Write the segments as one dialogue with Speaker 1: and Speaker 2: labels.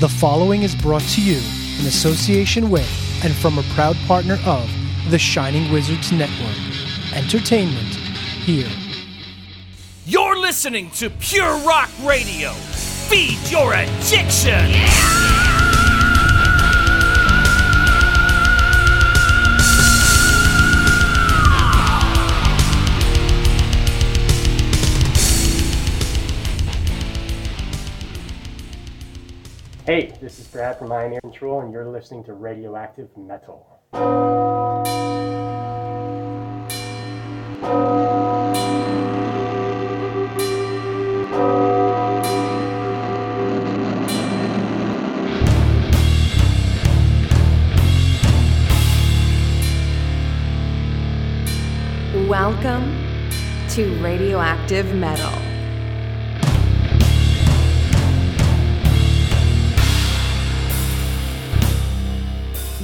Speaker 1: The following is brought to you in association with and from a proud partner of the Shining Wizards Network. Entertainment here.
Speaker 2: You're listening to Pure Rock Radio. Feed your addiction.
Speaker 3: Hey, this is Brad from Eye and Ear Control, and you're listening to Radioactive Metal.
Speaker 4: Welcome to Radioactive Metal.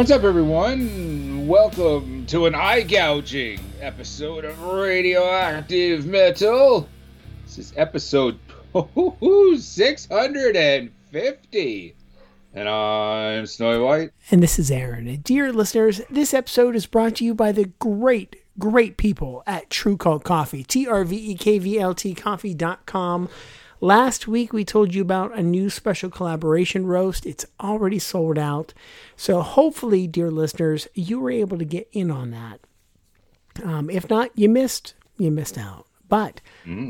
Speaker 5: What's up, everyone? Welcome to an eye gouging episode of Radioactive Metal. This is episode 650. And I'm Snowy White.
Speaker 1: And this is Aaron. Dear listeners, this episode is brought to you by the great, great people at True Cult Coffee, T R V E K V L T coffee.com. Last week we told you about a new special collaboration roast. It's already sold out. So hopefully, dear listeners, you were able to get in on that. Um, if not, you missed you missed out. But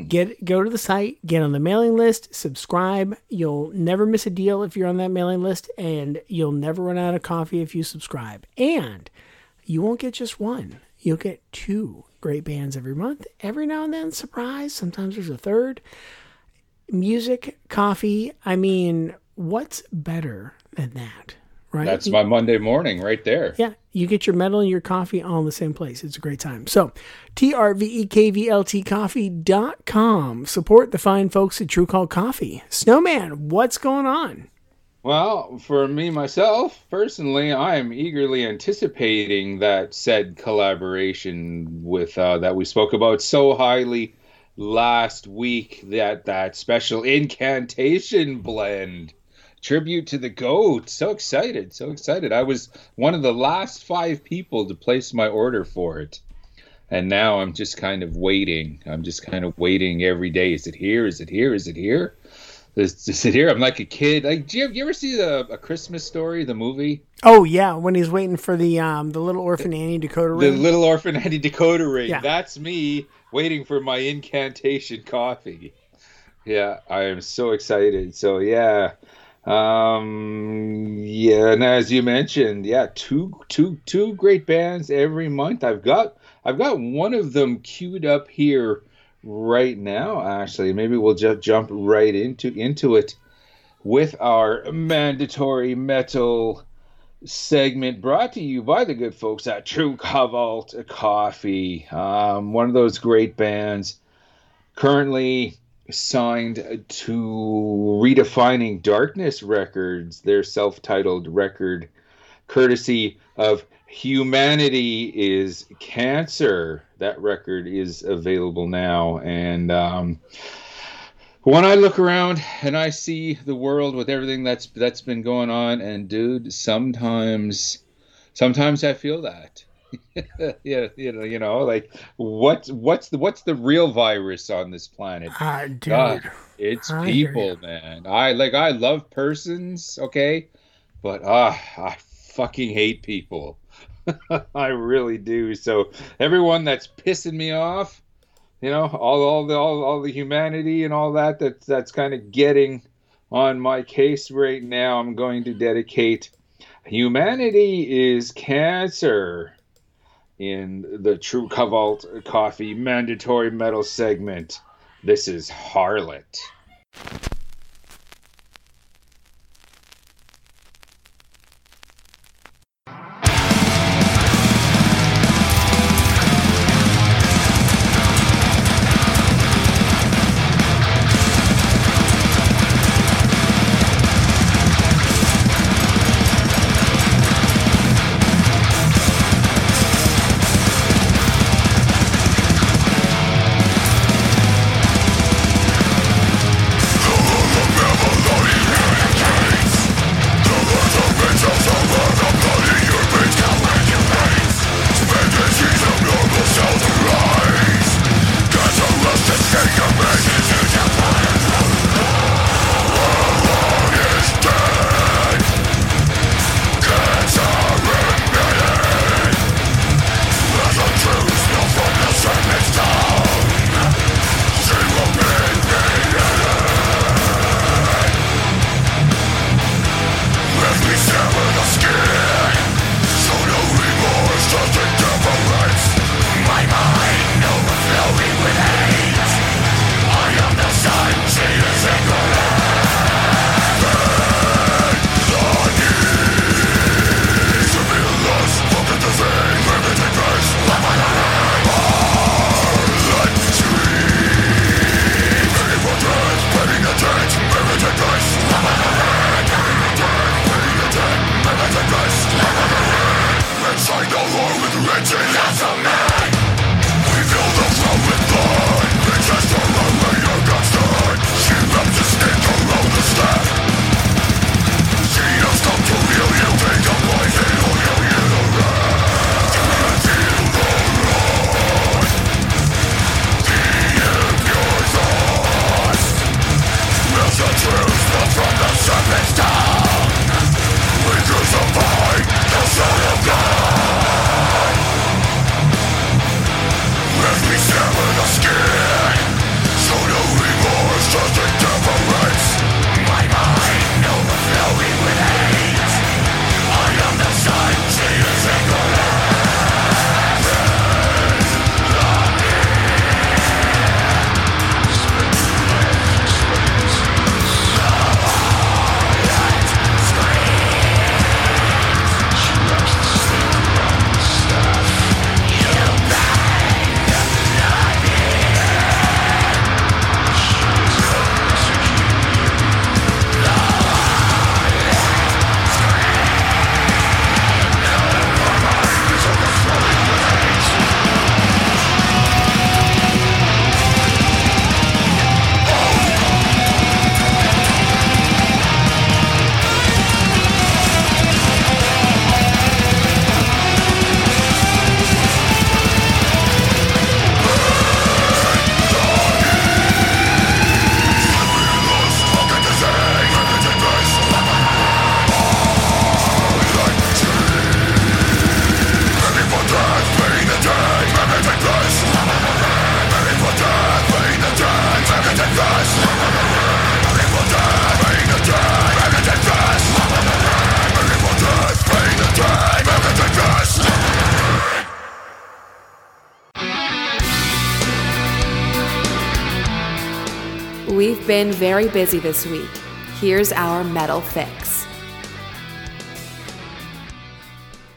Speaker 1: get go to the site, get on the mailing list, subscribe. You'll never miss a deal if you're on that mailing list, and you'll never run out of coffee if you subscribe. And you won't get just one. You'll get two great bands every month. Every now and then, surprise. Sometimes there's a third. Music, coffee. I mean, what's better than that? Right?
Speaker 5: That's my Monday morning right there.
Speaker 1: Yeah, you get your metal and your coffee all in the same place. It's a great time. So, T-R-V-E-K-V-L-T coffee.com. Support the fine folks at True Cult Coffee. Snowman, what's going on?
Speaker 5: Well, for me myself, personally, I am eagerly anticipating that said collaboration with uh, that we spoke about so highly last week. That that special incantation blend tribute to the goat. So excited, so excited! I was one of the last five people to place my order for it, and now I'm just kind of waiting. I'm just kind of waiting every day. Is it here? Is it here? Is it here? Is, is it here? I'm like a kid. Like, do you, you ever see the a Christmas Story, the movie?
Speaker 1: Oh yeah, when he's waiting for the um the little orphan Annie decoder
Speaker 5: The. Little Orphan Annie decoder ring.
Speaker 1: Yeah.
Speaker 5: That's me waiting for my incantation coffee. Yeah, I am so excited. So yeah. Um yeah, and as you mentioned, yeah, two two two great bands every month. I've got I've got one of them queued up here right now actually. Maybe we'll just jump right into into it with our mandatory metal segment brought to you by the good folks at True Cobalt Coffee. Um, one of those great bands currently signed to Redefining Darkness Records, their self titled record, courtesy of Humanity is Cancer. That record is available now. And um, when I look around and I see the world with everything that's that's been going on, and dude, sometimes, sometimes I feel that. yeah, you know, you know, like what's what's the what's the real virus on this planet?
Speaker 1: Ah, dude.
Speaker 5: God, it's
Speaker 1: I
Speaker 5: people, man. I like I love persons, okay, but ah, I fucking hate people. I really do. So everyone that's pissing me off, you know, all all the all, all the humanity and all that that's that's kind of getting on my case right now, I'm going to dedicate Humanity is Cancer in the True Cobalt Coffee Mandatory Metal segment. This is Harlot.
Speaker 4: Been very busy this week. Here's our metal fix.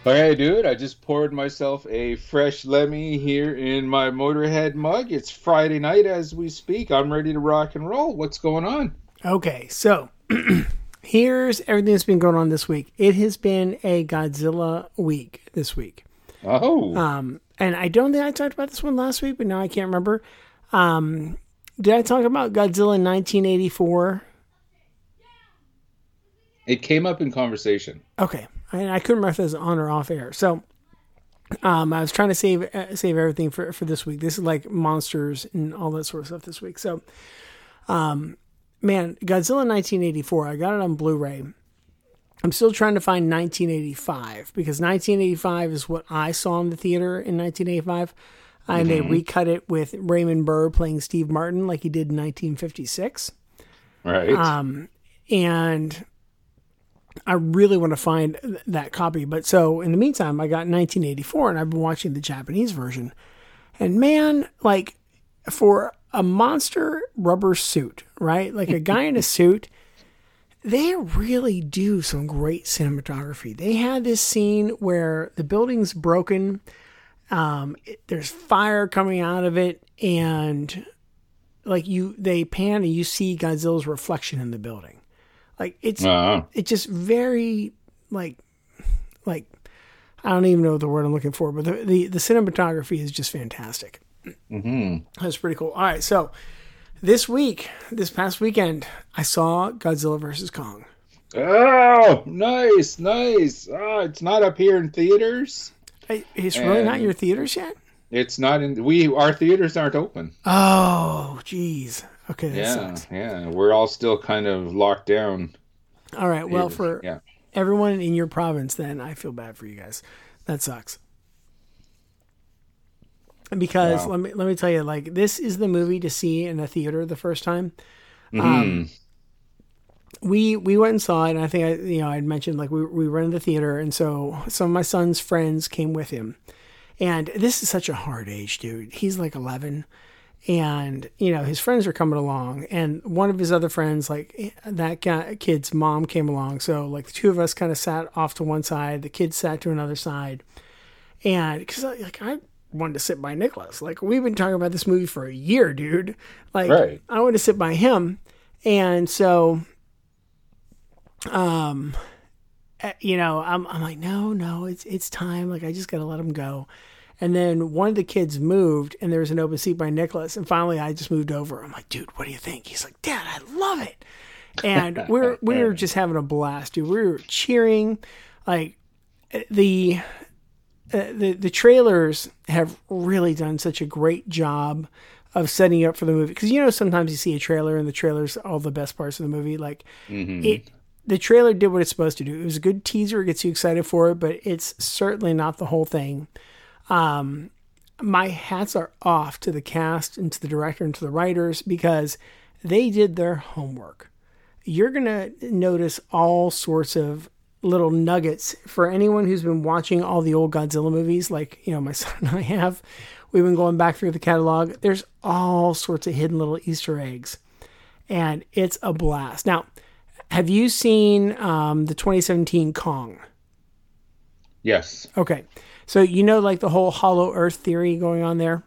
Speaker 5: Okay, dude, I just poured myself a fresh Lemmy here in my Motorhead mug. It's Friday night as we speak. I'm ready to rock and roll. What's going on?
Speaker 1: Okay, so here's everything that's been going on this week. It has been a Godzilla week this week.
Speaker 5: Oh,
Speaker 1: Um, and I don't think I talked about this one last week, but now I can't remember. Um, did I talk about Godzilla 1984?
Speaker 5: it came up in conversation.
Speaker 1: Okay, I, I couldn't remember if it was on or off air. So, um, I was trying to save uh, save everything for for this week. This is like monsters and all that sort of stuff this week. So, um, man, Godzilla 1984. I got it on Blu-ray, I'm still trying to find 1985 because 1985 is what I saw in the theater in 1985. And they recut it with Raymond Burr playing Steve Martin like he did in 1956.
Speaker 5: Right.
Speaker 1: Um, and I really want to find that copy. But so in the meantime, I got 1984 and I've been watching the Japanese version. And man, like for a monster rubber suit, right? Like a guy in a suit, they really do some great cinematography. They had this scene where the building's broken, um, it- there's fire coming out of it, and like you, they pan and you see Godzilla's reflection in the building. Like it's
Speaker 5: Uh,
Speaker 1: it's just very like like I don't even know the word I'm looking for, but the the, the cinematography is just fantastic.
Speaker 5: hmm
Speaker 1: That's pretty cool. All right, so this week, this past weekend, I saw Godzilla versus Kong.
Speaker 5: Oh, nice, nice. Oh, it's not up here in theaters.
Speaker 1: It's really not your theaters yet.
Speaker 5: It's not in. We our theaters aren't open.
Speaker 1: Oh, jeez. Okay, that
Speaker 5: Yeah,
Speaker 1: sucks.
Speaker 5: yeah. We're all still kind of locked down.
Speaker 1: All right. Well,
Speaker 5: here.
Speaker 1: for
Speaker 5: yeah.
Speaker 1: everyone in your province, then I feel bad for you guys. That sucks. Because
Speaker 5: Wow.
Speaker 1: let me let me tell you, like this is the movie to see in a theater the first time.
Speaker 5: Mhm.
Speaker 1: Um, we we went and saw it, and I think I you know I'd mentioned like we we rented the theater, and so some of my son's friends came with him, and this is such a hard age, dude. He's like eleven, and you know his friends are coming along, and one of his other friends, like that guy, kid's mom, came along. So like the two of us kind of sat off to one side, the kids sat to another side, and because uh, like I wanted to sit by Nicholas, like we've been talking about this movie for a year, dude. Like
Speaker 5: Right.
Speaker 1: I wanted to sit by him, and so um uh, you know i'm i'm like no no it's it's time. Like i just got to let him go. And then one of the kids moved and there was an open seat by nicholas and finally i just moved over. I'm like dude what do you think? He's like dad i love it. And we're we were just having a blast dude. We were cheering. Like uh, the uh, the the trailers have really done such a great job of setting up for the movie. Because you know sometimes you see a trailer and the trailer's all the best parts of the movie. Like it the trailer did what it's supposed to do it was a good teaser it gets you excited for it but it's certainly not the whole thing um my hats are off to the cast and to the director and to the writers because they did their homework you're going to notice all sorts of little nuggets for anyone who's been watching all the old Godzilla movies, like, you know, my son and I have. We've been going back through the catalog. There's all sorts of hidden little Easter eggs, and it's a blast. Now, have you seen um, the 2017 Kong?
Speaker 5: Yes.
Speaker 1: Okay. So, you know, like the whole hollow earth theory going on there?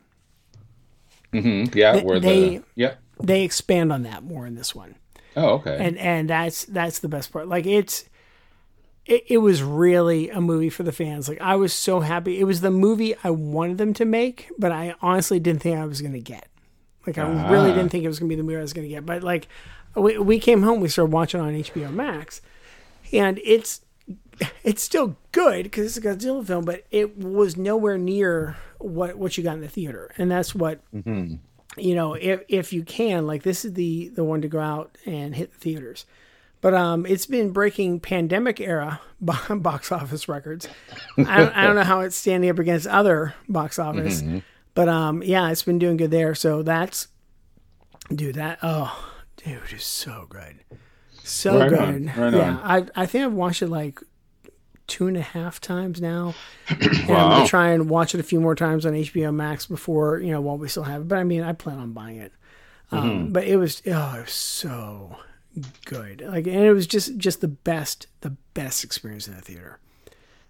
Speaker 5: Mm-hmm. Yeah.
Speaker 1: They-
Speaker 5: where
Speaker 1: they-
Speaker 5: the yeah.
Speaker 1: They expand on that more in this one.
Speaker 5: Oh, okay.
Speaker 1: and and that's that's the best part like it's it, it was really a movie for the fans like i was so happy it was the movie i wanted them to make but i honestly didn't think i was going to get like i really didn't think it was going to be the movie i was going to get but like we, we came home we started watching on hbo max and it's it's still good because it's a godzilla film but it was nowhere near what what you got in the theater and that's what you know, if if you can, like this is the the one to go out and hit the theaters. But um, it's been breaking pandemic era box office records. I don't, I don't know how it's standing up against other box office, but um, yeah, it's been doing good there. So that's, dude, that oh, dude, it's so good, so
Speaker 5: Right
Speaker 1: good.
Speaker 5: on, right
Speaker 1: yeah,
Speaker 5: on.
Speaker 1: I I think I've watched it like two and a half times now. And I'm gonna try and watch it a few more times on HBO Max before you know while we still have it. But I mean, I plan on buying it.
Speaker 5: Mm-hmm.
Speaker 1: Um, but it was oh, it was so good. Like, and it was just just the best, the best experience in the theater.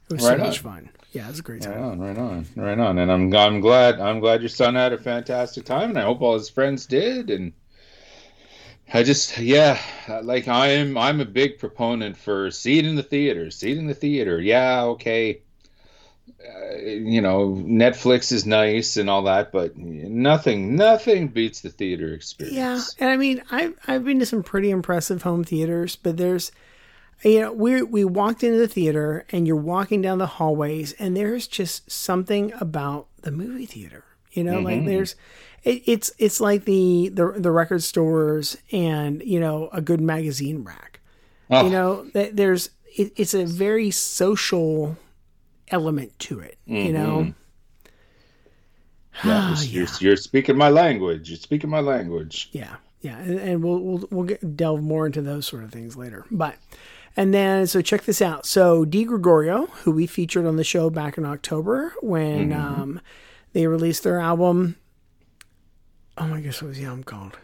Speaker 1: It was
Speaker 5: Right
Speaker 1: so much fun. Yeah, it was a great time.
Speaker 5: Right on, right on, right on. And I'm I'm glad I'm glad your son had a fantastic time, and I hope all his friends did. And I just yeah, like I'm I'm a big proponent for see it in the theater, see it in the theater. Yeah, okay. Uh, you know, Netflix is nice and all that, but nothing nothing beats the theater experience.
Speaker 1: Yeah, and I mean, I've I've been to some pretty impressive home theaters, but there's, you know, we we walked into the theater and you're walking down the hallways, and there's just something about the movie theater. You know, like there's, it, it's it's like the the the record stores and you know a good magazine rack.
Speaker 5: Oh,
Speaker 1: You know, there's it, it's a very social element to it. You know.
Speaker 5: Yeah,
Speaker 1: Ah,
Speaker 5: you're, you're, you're speaking my language. You're speaking my language.
Speaker 1: Yeah, yeah, and, and we'll we'll we'll get, delve more into those sort of things later. But and then so check this out. So Di Gregorio, who we featured on the show back in October when um, they released their album. Oh my gosh, what was the album called?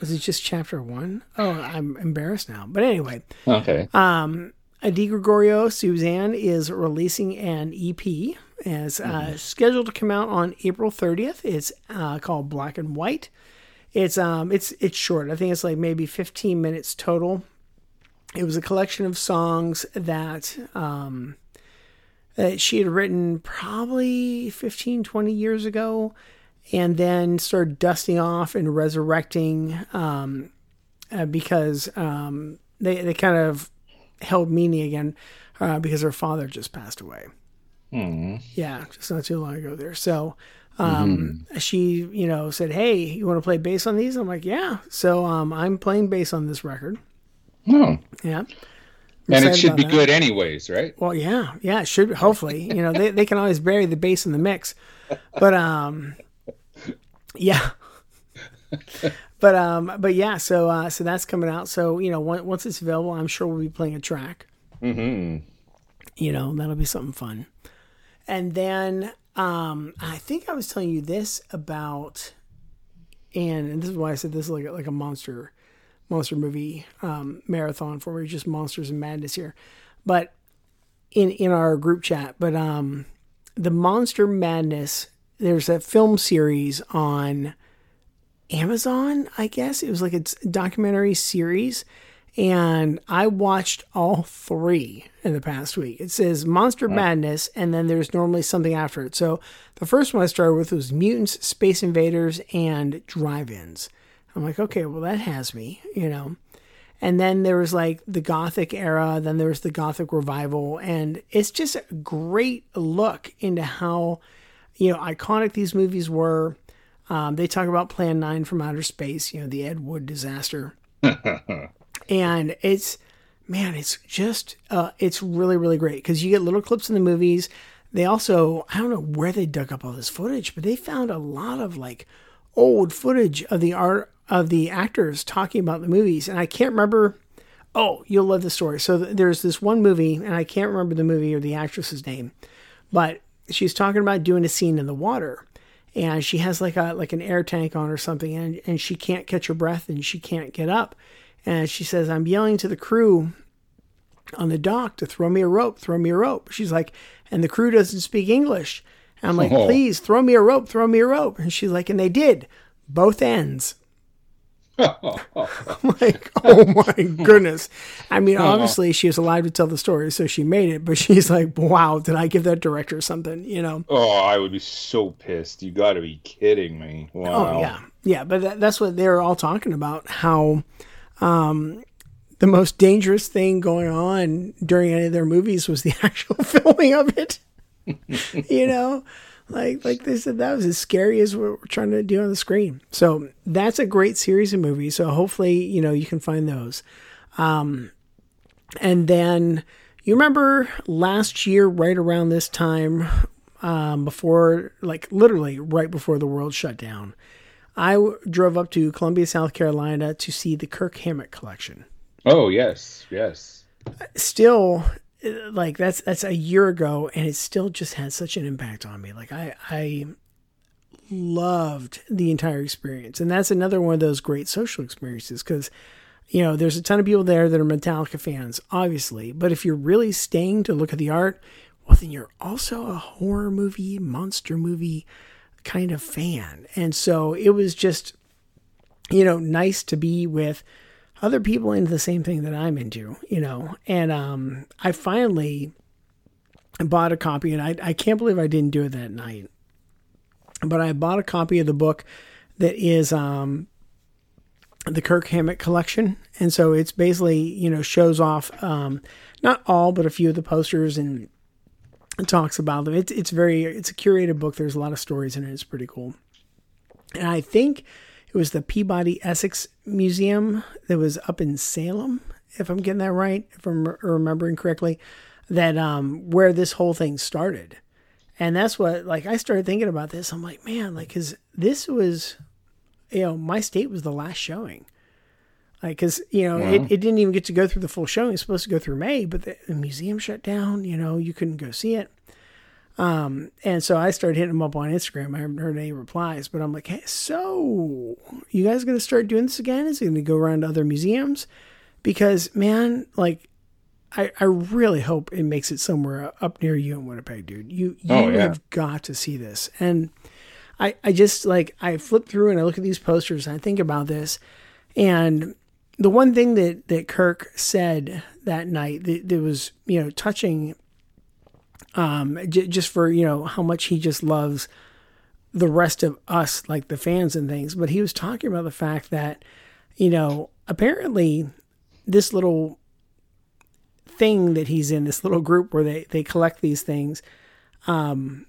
Speaker 1: Was it just chapter one? Oh, I'm embarrassed now. But anyway,
Speaker 5: Okay.
Speaker 1: Di Gregorio Suzanne is releasing an EP as uh, scheduled to come out on April 30th. It's uh, called Black and White. It's um it's it's short. I think it's like maybe 15 minutes total. It was a collection of songs that um that she had written probably 15 20 years ago and then started dusting off and resurrecting um uh, because um they they kind of held meaning again uh, because her father just passed away. Yeah, just not too long ago there. So um, she, you know, said, "Hey, you want to play bass on these?" I'm like, "Yeah." So um, I'm playing bass on this record.
Speaker 5: Oh.
Speaker 1: Yeah. I'm
Speaker 5: And it should be
Speaker 1: that.
Speaker 5: good anyways, right?
Speaker 1: Well, yeah, yeah, it should hopefully. You know, they they can always bury the bass in the mix, but um, yeah. But um, but yeah, so uh, so that's coming out. So you know, once once it's available, I'm sure we'll be playing a track.
Speaker 5: Mm-hmm.
Speaker 1: you know that'll be something fun and then um i think i was telling you this about and, and this is why i said this is like a, like a monster monster movie um marathon for me just monsters and madness here but in in our group chat but um the monster madness there's a film series on amazon i guess it was like a documentary series and I watched all three in the past week. It says Monster Madness, and then there's normally something after it. So the first one I started with was Mutants, Space Invaders, and Drive-ins. I'm like, okay, well that has me, you know. And then there was like the Gothic era, then there was the Gothic revival, and it's just a great look into how, you know, iconic these movies were. Um, they talk about Plan 9 from outer space, you know, the Ed Wood disaster. And it's man it's just uh it's really really great because you get little clips in the movies. They also i don't know where they dug up all this footage but they found a lot of like old footage of the art of the actors talking about the movies. And i can't remember oh you'll love the story. So th- there's this one movie and i can't remember the movie or the actress's name but she's talking about doing a scene in the water and she has like a like an air tank on or something and, and she can't catch her breath and she can't get up. And she says i'm yelling to the crew on the dock to throw me a rope throw me a rope. She's like and the crew doesn't speak english. And i'm like
Speaker 5: Oh.
Speaker 1: please throw me a rope throw me a rope. And she's like and they did both ends like, oh my goodness. I mean, obviously she was alive to tell the story, so she made it, but she's like, wow, did I give that director something, you know?
Speaker 5: Oh, I would be so pissed. You got to be kidding me. Wow.
Speaker 1: Oh yeah, yeah. But that, that's what they're all talking about. How um, the most dangerous thing going on during any of their movies was the actual filming of it. you know, like like they said, that was as scary as what we're trying to do on the screen. So that's a great series of movies. So hopefully, you know, you can find those. Um, and then you remember last year, right around this time, um, before like literally right before the world shut down. I w- drove up to Columbia, South Carolina to see the Kirk Hammett collection.
Speaker 5: Oh, yes. Yes.
Speaker 1: Still, like that's that's a year ago, and it still just had such an impact on me. Like I I loved the entire experience, and that's another one of those great social experiences because you know there's a ton of people there that are Metallica fans, obviously, but if you're really staying to look at the art, well, then you're also a horror movie, monster movie kind of fan, and so it was just you know nice to be with other people into the same thing that I'm into, you know. And um, I finally bought a copy, and I, I can't believe I didn't do it that night. But I bought a copy of the book that is um, the Kirk Hammett collection, and so it's basically you know shows off um, not all but a few of the posters and talks about them. It's it's very it's a curated book. There's a lot of stories in it. It's pretty cool. And I think it was the Peabody Essex Museum that was up in Salem, if I'm getting that right, if I'm re- remembering correctly, that um, where this whole thing started. And that's what, like, I started thinking about this. I'm like, man, like, cause this was, you know, my state was the last showing. Like, cause, you know, it, it didn't even get to go through the full showing. It's supposed to go through May, but the, the museum shut down, you know, you couldn't go see it. Um, and so I started hitting him up on Instagram. I haven't heard any replies, but I'm like, hey, so you guys going to start doing this again? Is it going to go around to other museums? Because man, like, I, I really hope it makes it somewhere up near you in Winnipeg, dude. You you
Speaker 5: Oh, yeah.
Speaker 1: have got to see this. And I I just like I flip through and I look at these posters and I think about this. And the one thing that that Kirk said that night that, that was you know touching um, j- just for you know how much he just loves the rest of us, like the fans and things. But he was talking about the fact that you know apparently this little thing that he's in, this little group where they they collect these things, um,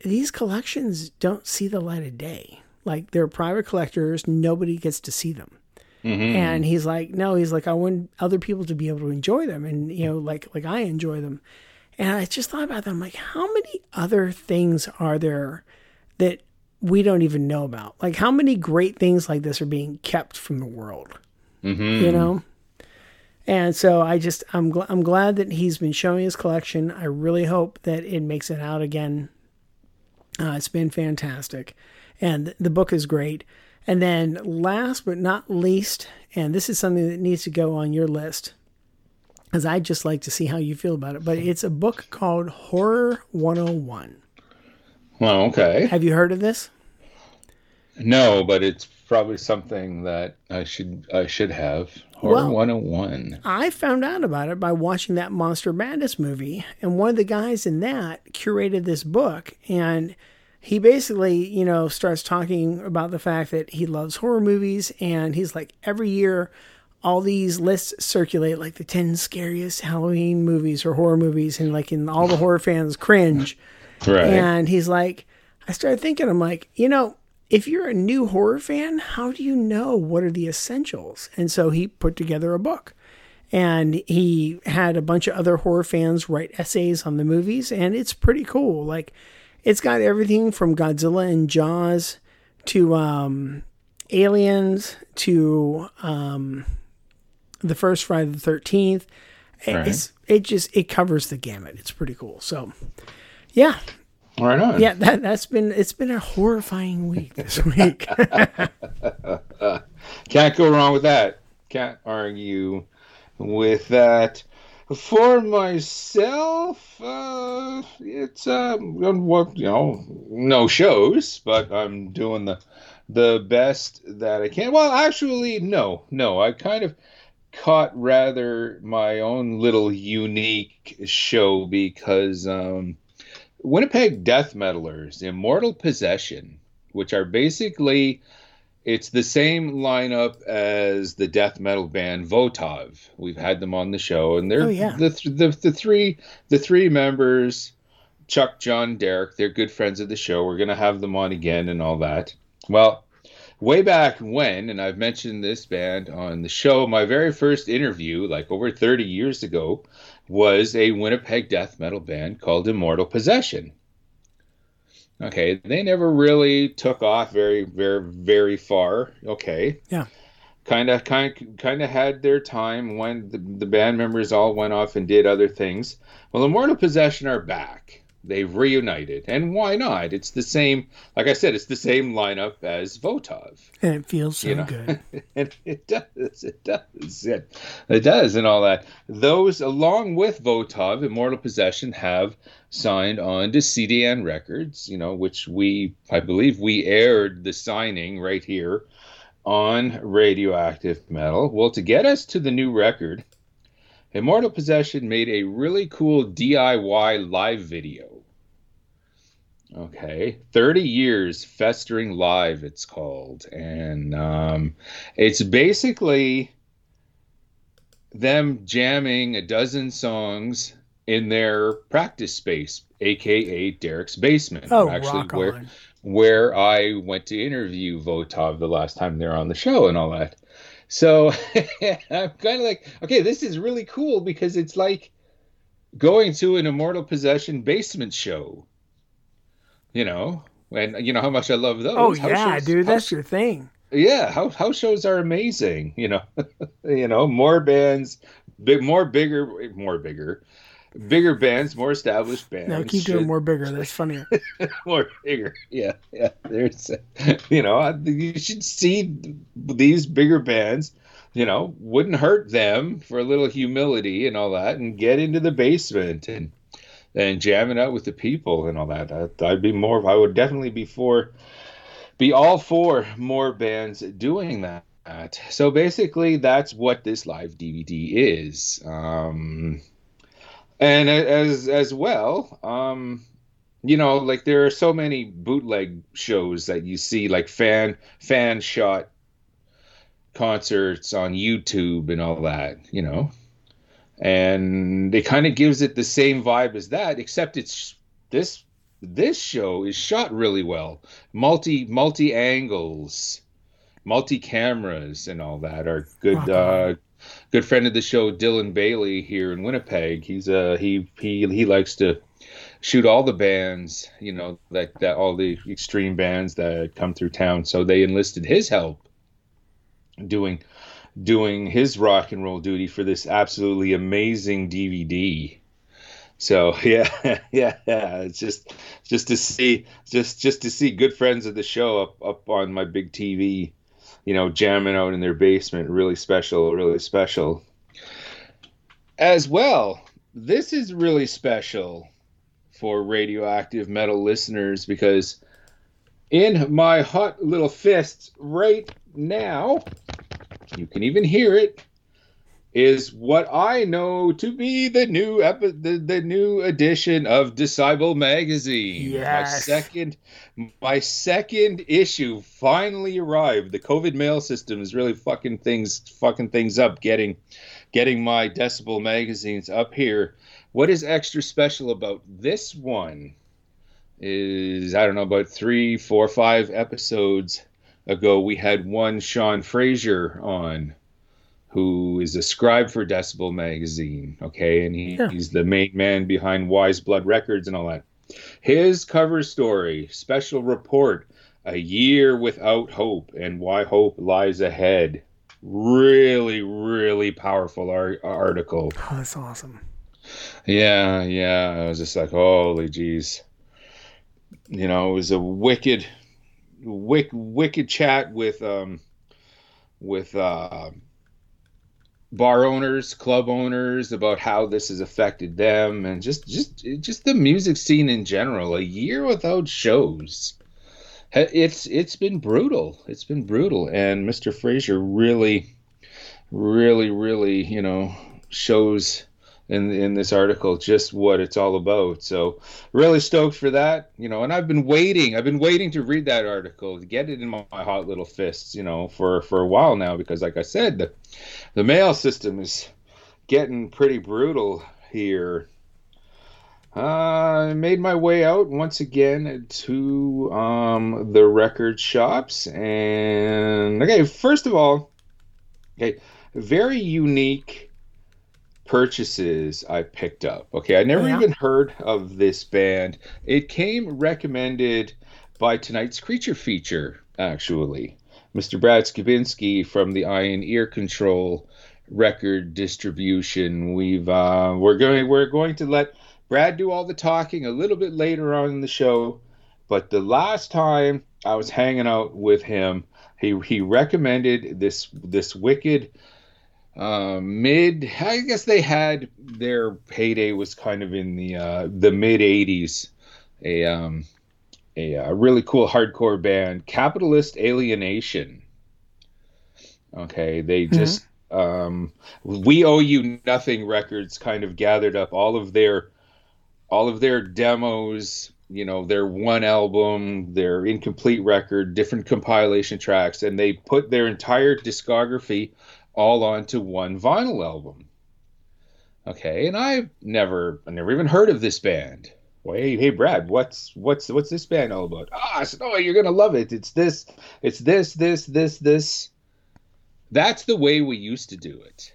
Speaker 1: these collections don't see the light of day. Like they're private collectors, nobody gets to see them. And he's like, no, he's like, I want other people to be able to enjoy them, and you know, like like I enjoy them. And I just thought about that. I'm like, how many other things are there that we don't even know about? Like, how many great things like this are being kept from the world? You know. And so I just I'm gl- I'm glad that he's been showing his collection. I really hope that it makes it out again. Uh, it's been fantastic, and the book is great. And then last but not least, and this is something that needs to go on your list, as I'd just like to see how you feel about it. But it's a book called Horror 101.
Speaker 5: Well, okay.
Speaker 1: Have you heard of this?
Speaker 5: No, but it's probably something that I should I should have. Horror
Speaker 1: Well-
Speaker 5: 101.
Speaker 1: I found out about it by watching that Monster Madness movie, and one of the guys in that curated this book, and he basically, you know, starts talking about the fact that he loves horror movies, and he's like, every year, all these lists circulate, like the 10 scariest Halloween movies or horror movies, and like, and all the horror fans cringe.
Speaker 5: Right.
Speaker 1: And he's like, I started thinking, I'm like, you know, if you're a new horror fan, how do you know what are the essentials? And so he put together a book. And he had a bunch of other horror fans write essays on the movies, and it's pretty cool. Like, it's got everything from Godzilla and Jaws to um, Aliens to um, the first Friday the Thirteenth.
Speaker 5: Right.
Speaker 1: It's it just it covers the gamut. It's pretty cool. So, yeah,
Speaker 5: right on.
Speaker 1: yeah, that that's been it's been a horrifying week this week.
Speaker 5: Can't go wrong with that. Can't argue with that. For myself, uh, it's um, what you know, no shows, but I'm doing the the best that I can. Well, actually, no, no. I kind of caught rather my own little unique show because um, Winnipeg Death Metalers, Immortal Possession, which are basically it's the same lineup as the death metal band Votov. We've had them on the show, and they're
Speaker 1: Oh, yeah.
Speaker 5: the, th- the the three the three members, Chuck, John, Derek. They're good friends of the show. We're gonna have them on again and all that. Well, way back when, and I've mentioned this band on the show. My very first interview, like over thirty years ago, was a Winnipeg death metal band called Immortal Possession. Okay, they never really took off very, very, very far. Okay,
Speaker 1: Yeah.
Speaker 5: kind of, kind, kind of had their time when the, the band members all went off and did other things. Well, Immortal Possession are back. They've reunited, and why not? It's the same. Like I said, it's the same lineup as Votov
Speaker 1: and it feels so
Speaker 5: You know.
Speaker 1: good.
Speaker 5: and it does, it does, it, it does, and all that. Those, along with Votov, Immortal Possession, have signed on to CDN Records. You know, which we, I believe, we aired the signing right here on Radioactive Metal. Well, to get us to the new record, Immortal Possession made a really cool DIY live video. Okay, 30 years festering live, it's called. And um, it's basically them jamming a dozen songs in their practice space, aka Derek's basement.
Speaker 1: Oh,
Speaker 5: actually
Speaker 1: rock
Speaker 5: where
Speaker 1: on.
Speaker 5: where I went to interview Votov the last time they were on the show and all that. So I'm kind of like, okay, this is really cool because it's like going to an Immortal Possession basement show. You know, and you know how much I love those.
Speaker 1: Oh yeah,
Speaker 5: shows-
Speaker 1: dude, that's your thing.
Speaker 5: yeah. House, house shows are amazing. You know, you know more bands, big, more bigger, more bigger, bigger bands, more established bands.
Speaker 1: Now keep doing
Speaker 5: should-
Speaker 1: more bigger. That's funnier.
Speaker 5: more bigger. Yeah, yeah. There's, you know, you should see these bigger bands. You know, wouldn't hurt them for a little humility and all that, and get into the basement and and jam it out with the people and all that. I, I'd be more. I would definitely be for, be all for more bands doing that. So basically, that's what this live DVD is. Um, and as as well, um, you know, like there are so many bootleg shows that you see, like fan fan shot concerts on YouTube and all that, you know, and it kind of gives it the same vibe as that, except it's this this show is shot really well, multi multi angles, multi cameras, and all that are good. Uh, good friend of the show, Dylan Bailey here in Winnipeg. He's uh he he he likes to shoot all the bands, you know, that that all the extreme bands that come through town. So they enlisted his help doing doing his rock and roll duty for this absolutely amazing DVD. So yeah, yeah, yeah. It's just just to see just just to see good friends of the show up up on my big TV, you know, jamming out in their basement. Really special, really special. As well, this is really special for radioactive metal listeners because in my hot little fist right now, you can even hear it, is what I know to be the new epi- the, the new edition of Decibel magazine.
Speaker 1: Yes.
Speaker 5: My second my second issue finally arrived. The COVID mail system is really fucking things fucking things up getting getting my Decibel magazines up here. What is extra special about this one is I don't know about three, four, five episodes ago we had one Sean Frazier on who is a scribe for Decibel magazine, okay, and he,
Speaker 1: Yeah.
Speaker 5: he's the main man behind Wise Blood Records and all that. His cover story, special report, a year without hope and why hope lies ahead. Really, really powerful ar- article.
Speaker 1: Oh, that's awesome.
Speaker 5: Yeah, yeah. I was just like, holy jeez. You know, it was a wicked, wick, wicked chat with um, with uh, bar owners, club owners about how this has affected them, and just just just the music scene in general. A year without shows. It's it's been brutal. It's been brutal, and Mr. Fraser really, really, really, you know, shows in in this article just what it's all about. So really stoked for that, you know. And I've been waiting. I've been waiting to read that article to get it in my, my hot little fists, you know, for for a while now because, like I said, the the mail system is getting pretty brutal here. Uh, I made my way out once again to um, the record shops, and okay, first of all, okay, very unique purchases I picked up. Okay, I never
Speaker 1: Yeah.
Speaker 5: even heard of this band. It came recommended by tonight's creature feature, actually. Mr. Brad Skibinski from the Eye and Ear Control record distribution. We've uh, we're going we're going to let Brad do all the talking a little bit later on in the show. But the last time I was hanging out with him, he he recommended this this wicked uh, mid. I guess they had their heyday was kind of in the uh, the mid '80s. A um, a, uh really cool hardcore band, Capitalist Alienation. Okay, they just um, we owe you nothing records kind of gathered up all of their all of their demos you know their one album their incomplete record different compilation tracks and they put their entire discography all onto one vinyl album. Okay and i've never i never even heard of this band. Well, hey, hey brad what's what's what's this band all about? Ah oh you're gonna love it. It's this it's this this this this. That's the way we used to do it.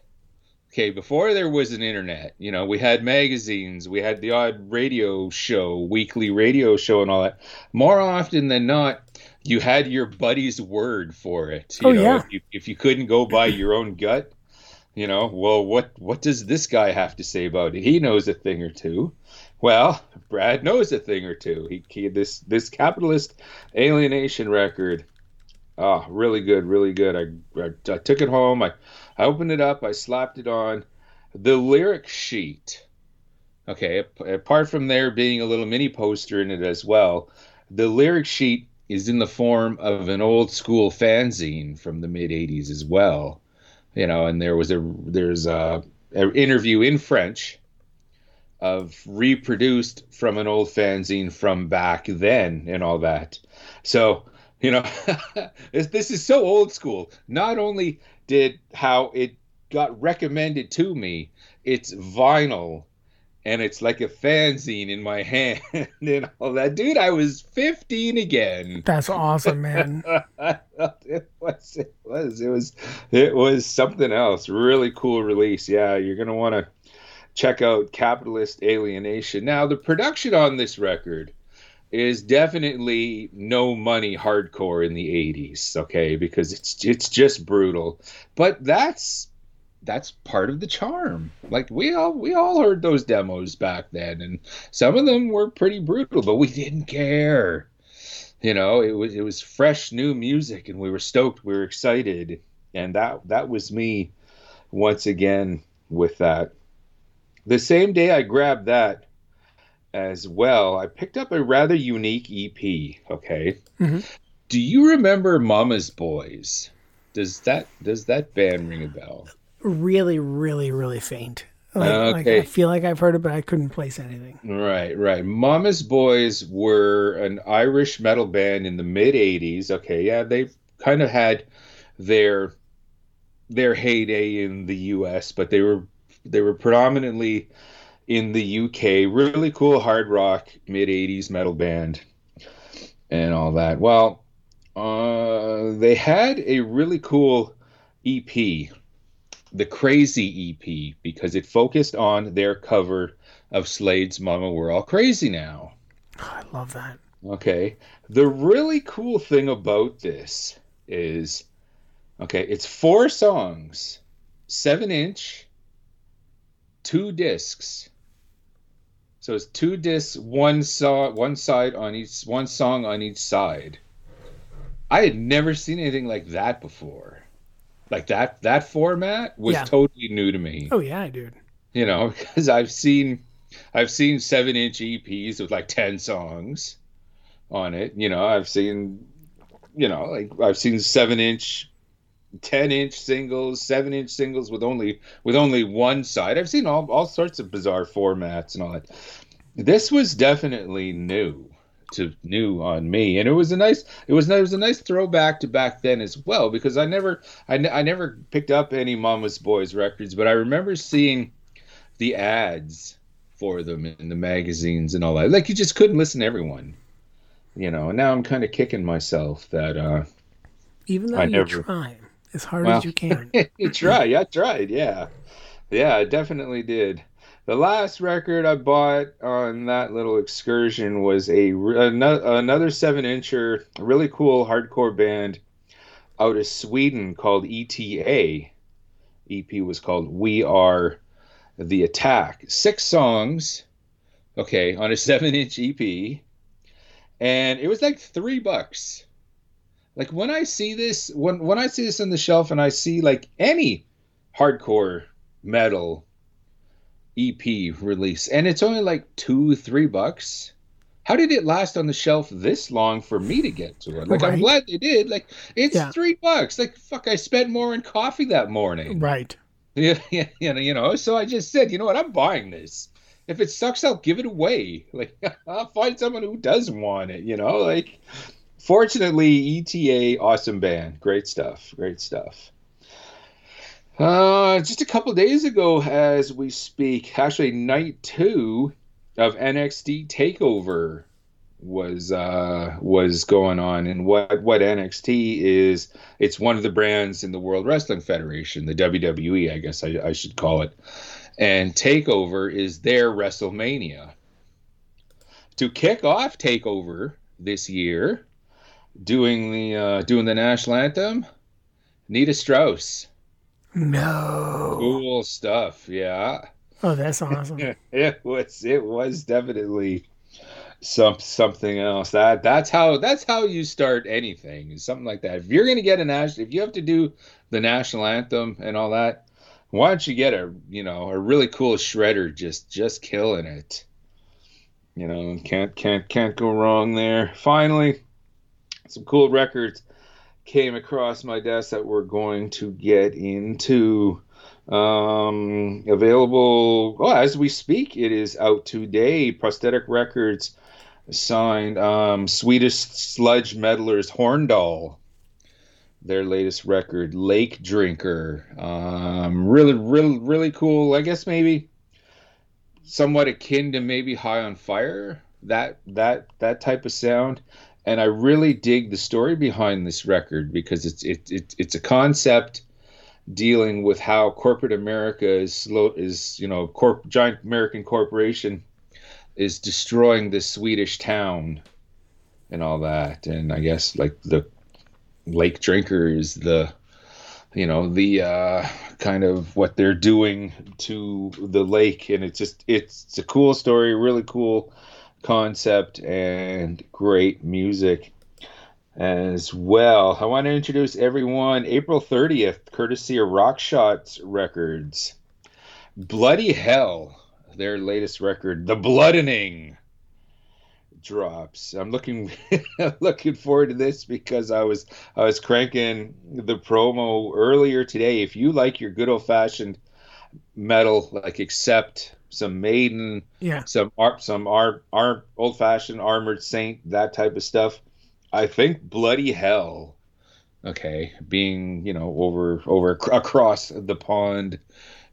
Speaker 5: Okay, before there was an internet, you know, we had magazines, we had the odd radio show, weekly radio show, and all that. More often than not, you had your buddy's word for it. You
Speaker 1: Oh,
Speaker 5: know,
Speaker 1: yeah.
Speaker 5: if you, if you couldn't go by your own gut, you know, well, what what does this guy have to say about it? He knows a thing or two. Well, Brad knows a thing or two. He, he this this capitalist alienation record. Oh, really good, really good. I, I, I took it home. I, I opened it up. I slapped it on. The lyric sheet. Okay, apart from there being a little mini poster in it as well, the lyric sheet is in the form of an old school fanzine from the mid '80s as well. You know, and there was a there's a, an interview in French of reproduced from an old fanzine from back then and all that. So, you know, this, this is so old school. Not only did how it got recommended to me, it's vinyl and it's like a fanzine in my hand and all that. Dude, I was 15 again.
Speaker 1: That's awesome, man.
Speaker 5: it was it was it was it was something else. Really cool release. Yeah, you're gonna want to check out Capitalist Alienation. Now, the production on this record is definitely no money hardcore in the 80s, okay? Because it's it's just brutal. But that's that's part of the charm. Like we all we all heard those demos back then and some of them were pretty brutal, but we didn't care. You know, it was it was fresh new music and we were stoked, we were excited. And that that was me once again with that. The same day I grabbed that as well, I picked up a rather unique EP. Okay,
Speaker 1: Mhm.
Speaker 5: do you remember Mama's Boys? Does that does that band ring a bell?
Speaker 1: Really, really, really faint. Like, like
Speaker 5: Okay.
Speaker 1: I feel like I've heard it, but I couldn't place anything.
Speaker 5: Right, right. Mama's Boys were an Irish metal band in the mid '80s. Okay, yeah, they kind of had their their heyday in the U.S., but they were they were predominantly in the U.K. Really cool hard rock mid '80s metal band and all that. Well, uh, they had a really cool EP, the Crazy EP, because it focused on their cover of Slade's Mama We're All Crazy Now.
Speaker 1: Oh, I love that.
Speaker 5: Okay. The really cool thing about this is okay, it's four songs, seven inch, two discs. So it's two discs, one song, one side on each, one song on each side. I had never seen anything like that before. Like that, that format was
Speaker 1: Yeah.
Speaker 5: totally new to me.
Speaker 1: Oh yeah, dude.
Speaker 5: you know because i've seen i've seen seven inch eps with like 10 songs on it. You know i've seen you know like i've seen seven inch 10 inch singles seven inch singles with only with only one side. I've seen all, all sorts of bizarre formats and all that. This was definitely new to new on me and it was a nice it was it was a nice throwback to back then as well because i never i, I never picked up any mama's boys records but i remember seeing the ads for them in the magazines and all that. Like you just couldn't listen to everyone, you know. And now I'm kind of kicking myself that uh,
Speaker 1: Even though
Speaker 5: I
Speaker 1: you
Speaker 5: never-
Speaker 1: try as hard
Speaker 5: Well,
Speaker 1: as you can.
Speaker 5: you tried. I tried. Yeah, yeah, I definitely did. The last record I bought on that little excursion was a another seven incher, really cool hardcore band out of Sweden called ETA. EP was called We Are the Attack. Six songs, okay, on a seven inch EP, and it was like three bucks. Like when I see this, when when I see this on the shelf, and I see like any hardcore metal EP release, and it's only like two, three bucks. How did it last on the shelf this long for me to get to it? Like I'm glad they did. Like it's
Speaker 1: Yeah.
Speaker 5: three bucks. Like fuck, I spent more on coffee that morning.
Speaker 1: right.
Speaker 5: Yeah, yeah, you know, you know. So I just said, you know what? I'm buying this. If it sucks, I'll give it away. Like I'll find someone who does want it. You know, like. Fortunately, ETA, awesome band, great stuff, great stuff. Uh, just a couple days ago, as we speak, actually night two of NXT Takeover was uh, was going on, and what what NXT is. It's one of the brands in the World Wrestling Federation, the WWE, I guess I, I should call it. And Takeover is their WrestleMania. To kick off Takeover this year, doing the uh, doing the national anthem, Nita Strauss.
Speaker 1: No.
Speaker 5: Cool stuff, yeah.
Speaker 1: Oh, that's awesome.
Speaker 5: it was it was definitely some something else. That that's how that's how you start anything. Something like that. If you're gonna get a national, if you have to do the national anthem and all that, why don't you get a you know a really cool shredder just just killing it. You know, can't can't can't go wrong there. Finally, some cool records came across my desk that we're going to get into. Um, available oh, as we speak. It is out today. Prosthetic Records signed um, Swedish sludge meddlers Horndal. Their latest record, Lake Drinker. Um, really, really, really cool. I guess maybe somewhat akin to maybe High on Fire. That that that type of sound. And I really dig the story behind this record because it's it, it it's a concept dealing with how corporate America is slow is you know corp giant American corporation is destroying this Swedish town and all that. And I guess like the lake drinker is the you know the uh, kind of what they're doing to the lake. And it's just it's, it's a cool story really cool concept and great music as well. I want to introduce everyone April 30th, courtesy of Rock Shots Records. Bloody Hell, their latest record, The Bloodening, drops. I'm looking looking forward to this because I was I was cranking the promo earlier today. If you like your good old fashioned metal, like accept some Maiden,
Speaker 1: Yeah.
Speaker 5: some ar- some ar- ar- old fashioned Armored Saint, that type of stuff. I think Bloody Hell, okay, being you know over over ac- across the pond,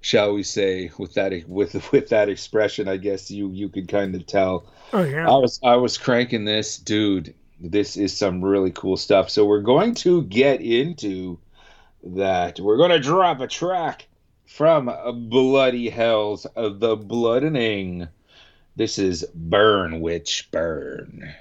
Speaker 5: shall we say, with that with with that expression, I guess you you could kind of tell.
Speaker 1: Oh yeah.
Speaker 5: I was I was cranking this, dude. This is some really cool stuff. So we're going to get into that. We're going to drop a track from Bloody Hell's of The Bloodening. This is Burn Witch Burn.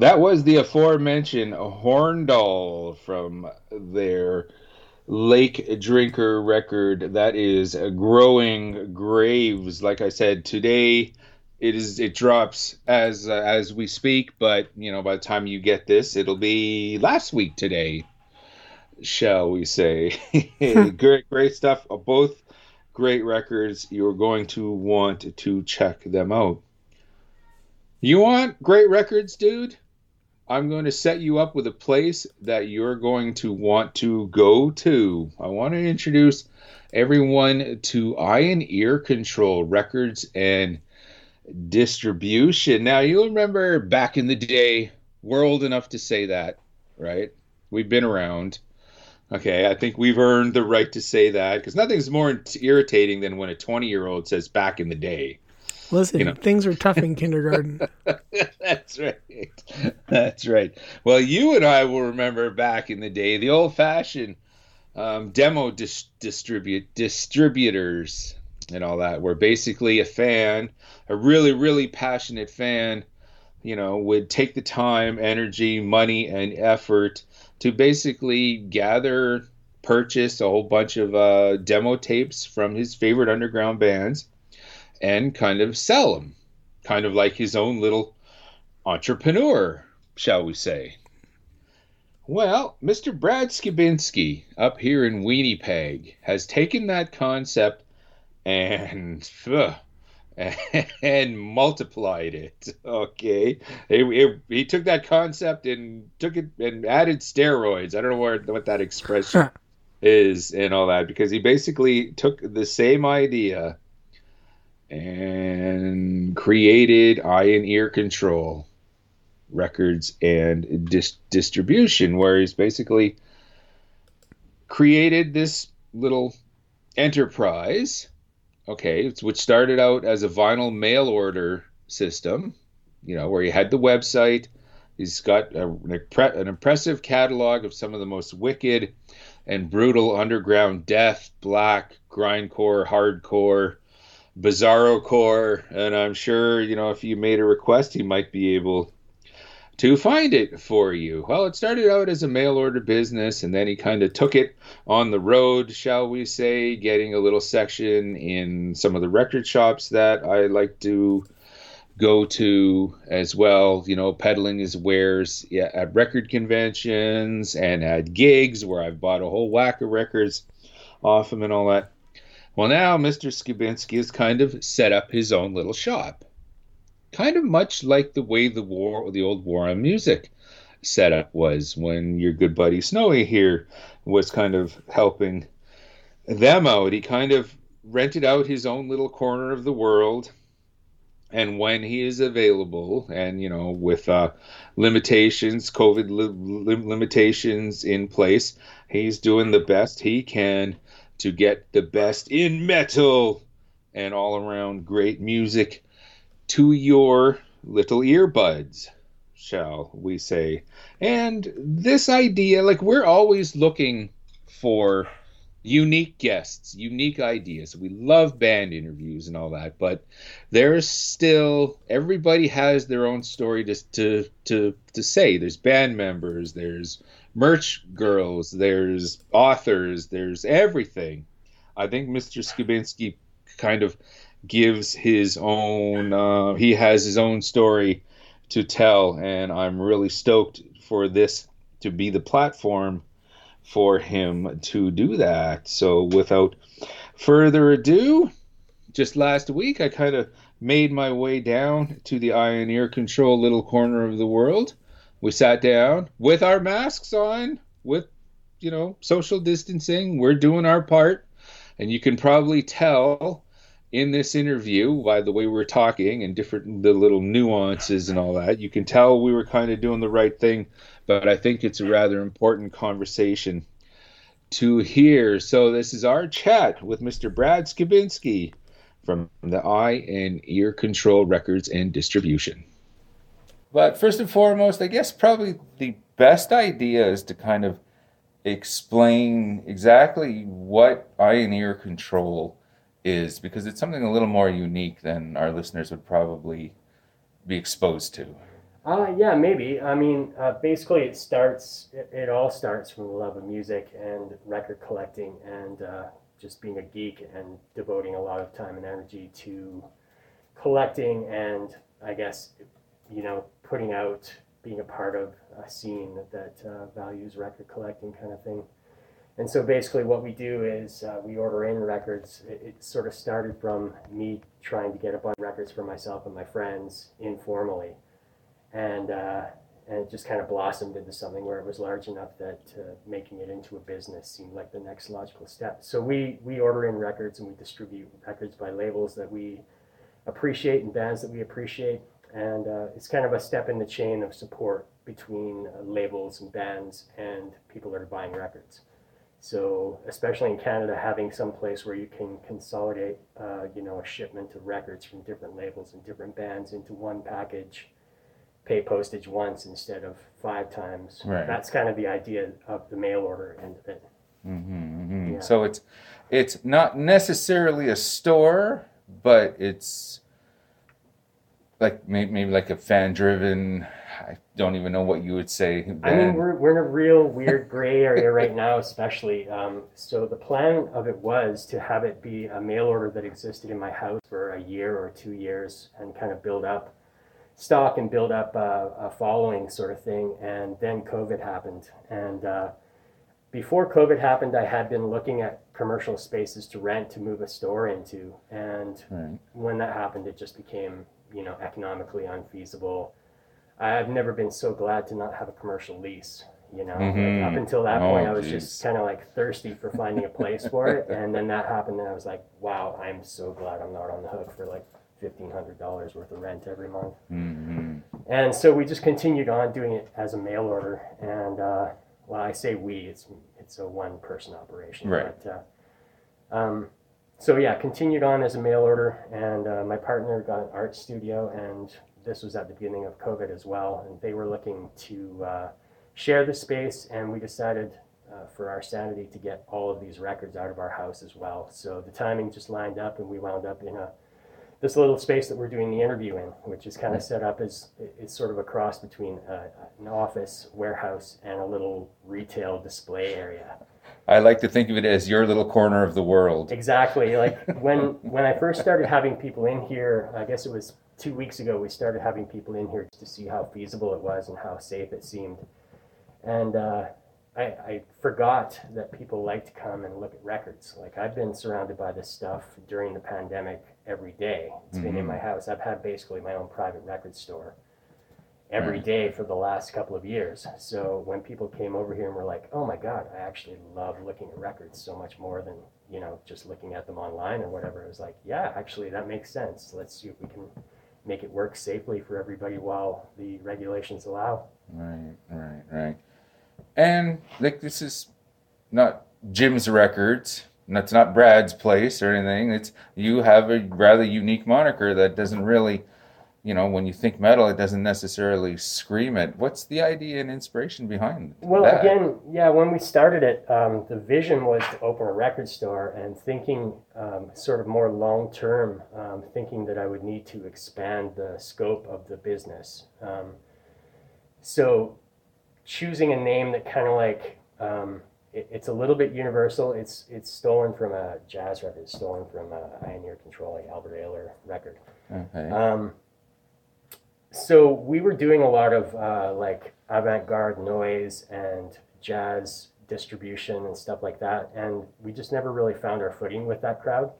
Speaker 5: That was the aforementioned Horndal from their Lake Drinker record. That is Growing Graves. Like I said, today it is it drops as uh, as we speak, but you know by the time you get this, it'll be last week today, shall we say? great, great stuff. Both great records. You're going to want to check them out. You want great records, dude? I'm going to set you up with a place that you're going to want to go to. I want to introduce everyone to Eye and Ear Control Records and Distribution. Now, you remember back in the day, we're old enough to say that, right? We've been around. Okay, I think we've earned the right to say that because nothing's more irritating than when a 20 year old says back in the day.
Speaker 1: Listen,
Speaker 5: You know.
Speaker 1: things were tough in kindergarten.
Speaker 5: That's right. That's right. Well, you and I will remember back in the day the old fashioned um, demo dis- distribute distributors and all that, where basically a fan, a really really passionate fan, you know, would take the time, energy, money, and effort to basically gather, purchase a whole bunch of uh, demo tapes from his favorite underground bands, and kind of sell them, kind of like his own little entrepreneur, shall we say. Well, Mr. Brad Skibinski up here in Winnipeg has taken that concept and and multiplied it. Okay, he, took that concept and took it and added steroids. I don't know what what that expression is and all that because he basically took the same idea and created eye and ear control records and dis- distribution where he's basically created this little enterprise okay which started out as a vinyl mail order system you know where he had the website. He's got a, an, impre- an impressive catalog of some of the most wicked and brutal underground death black grindcore hardcore bizarro core and i'm sure you know if you made a request he might be able to find it for you. Well, it started out as a mail order business and then he kind of took it on the road, shall we say, getting a little section in some of the record shops that I like to go to as well, you know, peddling his wares yeah, at record conventions and at gigs where I've bought a whole whack of records off him and all that. Well, now Mr. Skibinski has kind of set up his own little shop kind of much like the way the war, the old war on music setup was when your good buddy Snowy here was kind of helping them out. He kind of rented out his own little corner of the world. And when he is available, and you know, with uh, limitations, COVID li- limitations in place, he's doing the best he can to get the best in metal and all around great music to your little earbuds, shall we say. And this idea, like, we're always looking for unique guests, unique ideas. We love band interviews and all that, but there's still everybody has their own story to to to, to say. There's band members, there's merch girls, there's authors, there's everything. I think Mr. Skibinski kind of gives his own uh, he has his own story to tell and i'm really stoked for this to be the platform for him to do that so without further ado just last week i kind of made my way down to the ear control little corner of the world we sat down with our masks on with you know social distancing. We're doing our part. And you can probably tell in this interview by the way we were talking and different the little nuances and all that you can tell we were kind of doing the right thing. But i think it's a rather important conversation to hear. So this is our chat with mr brad skibinski from the eye and ear control records and distribution but first and foremost i guess probably the best idea is to kind of explain exactly what eye and ear control is because it's something a little more unique than our listeners would probably be exposed to.
Speaker 3: Uh, yeah, maybe. I mean, uh, basically, it starts. It, it all starts from the love of music and record collecting, and uh, just being a geek and devoting a lot of time and energy to collecting, and I guess, you know, putting out, being a part of a scene that uh, values record collecting, kind of thing. And so basically, what we do is uh, we order in records. It, it sort of started from me trying to get a bunch of records for myself and my friends informally and uh, and it just kind of blossomed into something where it was large enough that uh, making it into a business seemed like the next logical step. So we we order in records and we distribute records by labels that we appreciate and bands that we appreciate, and uh, it's kind of a step in the chain of support between uh, labels and bands and people that are buying records. So especially in Canada, having some place where you can consolidate, uh, you know, a shipment of records from different labels and different bands into one package pay postage once instead of five times.
Speaker 5: Right.
Speaker 3: That's kind of the idea of the mail order end of it.
Speaker 5: Mm-hmm,
Speaker 3: Yeah.
Speaker 5: So it's it's not necessarily a store, but it's like maybe, maybe like a fan driven. I don't even know what you would say.
Speaker 3: I mean, we're, we're in a real weird gray area right now, especially. Um, so the plan of it was to have it be a mail order that existed in my house for a year or two years and kind of build up stock and build up a, a following sort of thing. And then COVID happened. And uh, before COVID happened, I had been looking at commercial spaces to rent to move a store into. And
Speaker 5: Right.
Speaker 3: when that happened, it just became, you know, economically unfeasible. I've never been so glad to not have a commercial lease. You know, Like,
Speaker 5: Mhm.
Speaker 3: up until that
Speaker 5: Oh,
Speaker 3: point, I was
Speaker 5: geez.
Speaker 3: just kind of like thirsty for finding a place for it, and then that happened, and I was like, wow, I'm so glad I'm not on the hook for like fifteen hundred dollars worth of rent every month.
Speaker 5: hmm
Speaker 3: And so we just continued on doing it as a mail order, and uh, well, I say we, it's it's a one person operation,
Speaker 5: Right.
Speaker 3: But, uh, um, so yeah, continued on as a mail order, and uh, my partner got an art studio, and this was at the beginning of COVID as well, and they were looking to uh, share the space, and we decided. Uh, for our sanity to get all of these records out of our house as well. So the timing just lined up, and we wound up in a this little space that we're doing the interview in, which is kind of set up as it's sort of a cross between uh, an office, warehouse, and a little retail display area.
Speaker 5: I like to think of it as your little corner of the world.
Speaker 3: Exactly. Like when when I first started having people in here, I guess it was two weeks ago. We started having people in here to see how feasible it was and how safe it seemed, and uh, I, I forgot that people like to come and look at records. Like I've been surrounded by this stuff during the pandemic every day. It's been in my house. I've had basically my own private record store every
Speaker 5: Right.
Speaker 3: day for the last couple of years. So when people came over here and were like, "Oh my God, I actually love looking at records so much more than you know just looking at them online or whatever," it was like, "Yeah, actually that makes sense. Let's see if we can make it work safely for everybody while the regulations allow."
Speaker 5: Right, right, right. And like this is not Jim's records. That's not Brad's place or anything. It's you have a rather unique moniker that doesn't really, you know, when you think metal, it doesn't necessarily scream it. What's the idea and inspiration behind
Speaker 3: Well,
Speaker 5: that?
Speaker 3: again, yeah, when we started it, um, the vision was to open a record store and thinking um, sort of more long term, um, thinking that I would need to expand the scope of the business. Um, so choosing a name that kind of like, um, it, it's a little bit universal. It's it's stolen from a jazz record, it's stolen from a Eye and Ear Control, like Albert Ayler record.
Speaker 5: Okay.
Speaker 3: So we were doing a lot of uh, like avant-garde noise and jazz distribution and stuff like that, and we just never really found our footing with that crowd.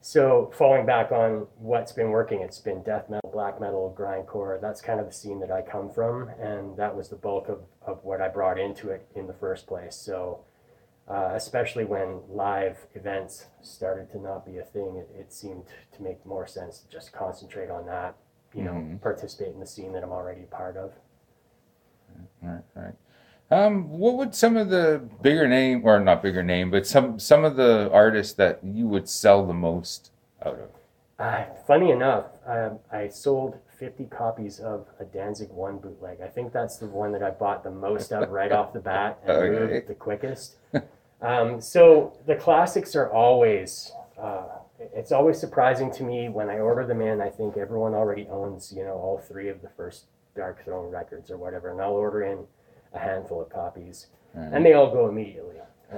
Speaker 3: So falling back on what's been working, it's been death metal, black metal, grindcore. That's kind of the scene that I come from, and that was the bulk of, of what I brought into it in the first place. So uh, especially when live events started to not be a thing, it, it seemed to make more sense to just concentrate on that, you know,
Speaker 5: Mhm.
Speaker 3: participate in the scene that I'm already a part of.
Speaker 5: Right, right. Um, what would some of the bigger name, or not bigger name, but some some of the artists that you would sell the most out of?
Speaker 3: Uh, funny enough, um, I sold 50 copies of a Danzig 1 bootleg. I think that's the one that I bought the most of right off the bat and
Speaker 5: Okay.
Speaker 3: moved the quickest. Um, so the classics are always, uh, it's always surprising to me when I order them in. I think everyone already owns, you know, all three of the first Darkthrone records or whatever, and I'll order in a handful of copies, mm-hmm. and they all go immediately.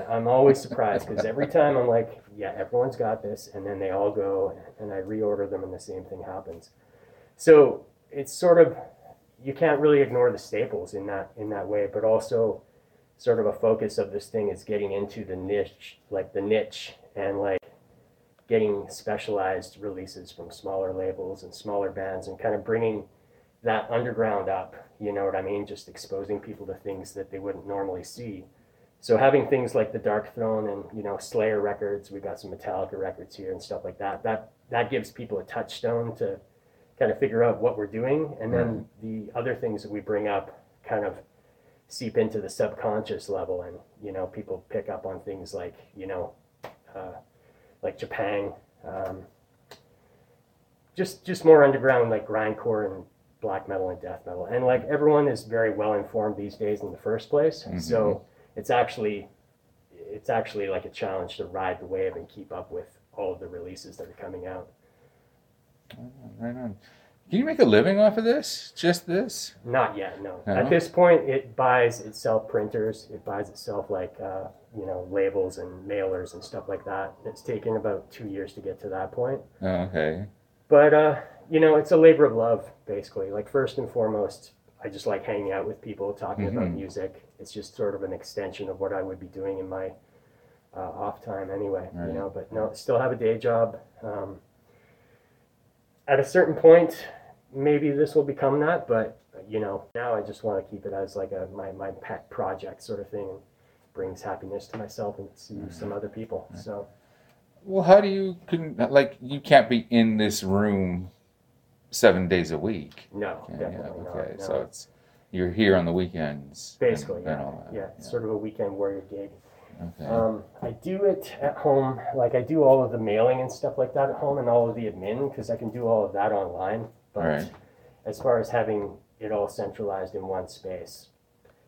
Speaker 3: I'm always surprised because every time I'm like, yeah, everyone's got this, and then they all go, and I reorder them, and the same thing happens. So it's sort of you can't really ignore the staples in that in that way, but also sort of a focus of this thing is getting into the niche, like the niche, and like getting specialized releases from smaller labels and smaller bands, and kind of bringing that underground up. You know what I mean? Just exposing people to things that they wouldn't normally see. So having things like the Darkthrone and you know Slayer records, we've got some Metallica records here and stuff like that. That that gives people a touchstone to kind of figure out what we're doing, and then the other things that we bring up kind of seep into the subconscious level, and you know people pick up on things like you know uh, like Japan, um, just just more underground like grindcore and black metal and death metal, and like everyone is very well informed these days in the first place, so it's actually it's actually like a challenge to ride the wave and keep up with all of the releases that are coming out.
Speaker 5: Right on. Can you make a living off of this? Just this?
Speaker 3: Not yet, no.
Speaker 5: No?
Speaker 3: At this point, it buys itself printers. It buys itself like uh, you know labels and mailers and stuff like that. It's taken about two years to get to that point.
Speaker 5: Oh, okay.
Speaker 3: But uh, you know, it's a labor of love, basically. Like first and foremost, I just like hanging out with people, talking about
Speaker 5: Mhm.
Speaker 3: music. It's just sort of an extension of what I would be doing in my uh, off time, anyway.
Speaker 5: Right.
Speaker 3: You know, but no, still have a day job. Um, at a certain point, maybe this will become that, but you know, now I just want to keep it as like a my, my pet project sort of thing. And brings happiness to myself and to some other people. So
Speaker 5: Well, how do you can like you can't be in this room seven days a week?
Speaker 3: no,
Speaker 5: Yeah, yeah,
Speaker 3: definitely
Speaker 5: okay.
Speaker 3: not. no.
Speaker 5: So it's you're here on the weekends.
Speaker 3: Basically,
Speaker 5: and
Speaker 3: yeah.
Speaker 5: that.
Speaker 3: yeah, it's sort of a weekend warrior gig.
Speaker 5: Okay.
Speaker 3: Um, I do it at home, like I do all of the mailing and stuff like that at home, and all of the admin because I can do all of that online. But
Speaker 5: Right.
Speaker 3: as far as having it all centralized in one space,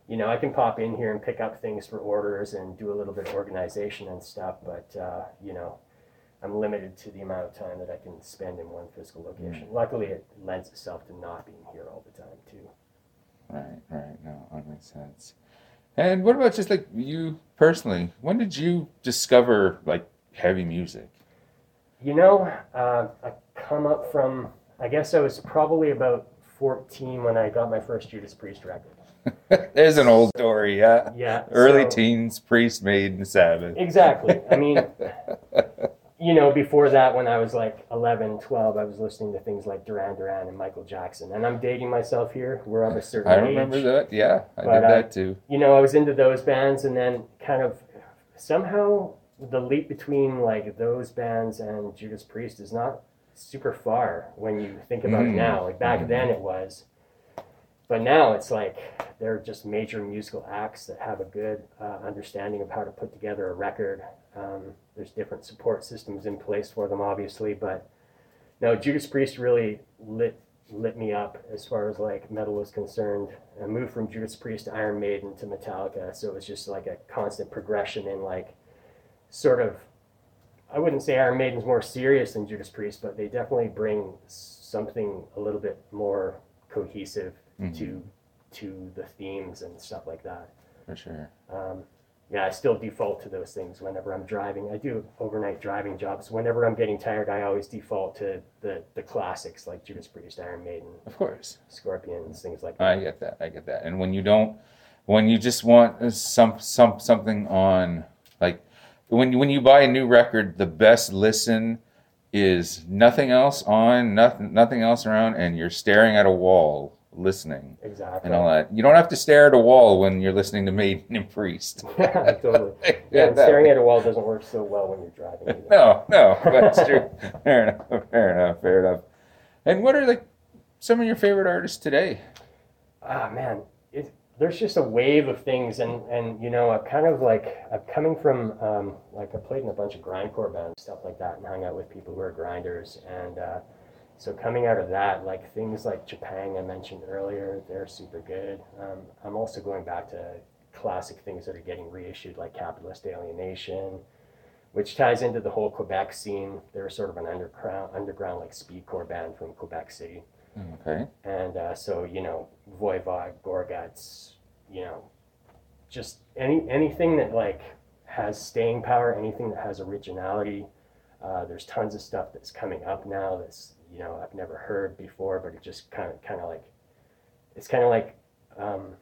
Speaker 3: you know, I can pop in here and pick up things for orders and do a little bit of organization and stuff. But uh, you know, I'm limited to the amount of time that I can spend in one physical location. Luckily, it lends itself to not being here all the time too.
Speaker 5: Right, right. No, that makes sense. And what about just like you personally? When did you discover like heavy music?
Speaker 3: You know, uh, I come up from, I guess I was probably about 14 when I got my first Judas Priest record.
Speaker 5: There's an old story, yeah.
Speaker 3: Yeah.
Speaker 5: Early
Speaker 3: so-
Speaker 5: teens, priest Maiden Sabbath.
Speaker 3: Exactly. I mean, you know, before that, when I was like 11, 12, I was listening to things like Duran Duran and Michael Jackson. And I'm dating myself here. We're of a certain
Speaker 5: I
Speaker 3: age.
Speaker 5: remember that. Yeah, I
Speaker 3: But,
Speaker 5: did
Speaker 3: uh,
Speaker 5: that too.
Speaker 3: you know, I was into those bands, and then kind of somehow the leap between like those bands and Judas Priest is not super far when you think about it
Speaker 5: Mhm.
Speaker 3: now. Like back then it was, but now it's like they're just major musical acts that have a good uh, understanding of how to put together a record. Um, there's different support systems in place for them, obviously, but no, Judas Priest really lit lit me up as far as like metal was concerned. I moved from Judas Priest to Iron Maiden to Metallica, so it was just like a constant progression in like sort of. I wouldn't say Iron Maiden's more serious than Judas Priest, but they definitely bring something a little bit more cohesive to to the themes and stuff like that.
Speaker 5: For sure.
Speaker 3: Um, yeah, I still default to those things whenever I'm driving. I do overnight driving jobs. Whenever I'm getting tired, I always default to the, the classics like Judas Priest, Iron Maiden,
Speaker 5: Of course.
Speaker 3: Scorpions, things like that.
Speaker 5: I get that. I get that. And when you don't, when you just want some some something on, like when when you buy a new record, the best listen is nothing else on, nothing nothing else around, and you're staring at a wall listening
Speaker 3: Exactly.
Speaker 5: and all that. You don't have to stare at a wall when you're listening to Maiden and Priest.
Speaker 3: yeah, totally. Yeah, and staring at a wall doesn't work so well when you're driving. Either.
Speaker 5: No, no, that's true. fair enough. Fair enough. Fair enough. And what are like some of your favorite artists today?
Speaker 3: ah man it, there's just a wave of things and and you know i'm kind of like i'm coming from um, like i played in a bunch of grindcore bands stuff like that and hung out with people who are grinders and uh, so coming out of that like things like japan i mentioned earlier they're super good um, i'm also going back to classic things that are getting reissued like capitalist alienation which ties into the whole quebec scene they're sort of an underground underground like speedcore band from quebec city
Speaker 5: Okay.
Speaker 3: And uh, so, you know, Voivod, Gorguts, you know, just any anything that like has staying power, anything that has originality. Uh, there's tons of stuff that's coming up now that's you know I've never heard before, but it just kind of kind of like it's kind of like um,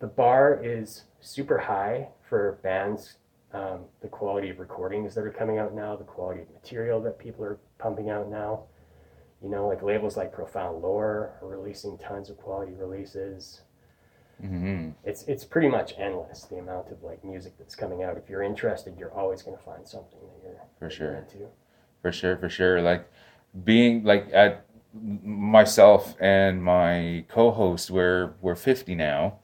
Speaker 3: the bar is super high for bands. Um, the quality of recordings that are coming out now, the quality of material that people are pumping out now. You know, like labels like Profound Lore are releasing tons of quality releases.
Speaker 5: hmm
Speaker 3: It's it's pretty much endless the amount of like music that's coming out. If you're interested, you're always going to find something that you're
Speaker 5: For sure.
Speaker 3: into.
Speaker 5: For sure, for sure. Like being like at myself and my co-host, we're we're fifty now,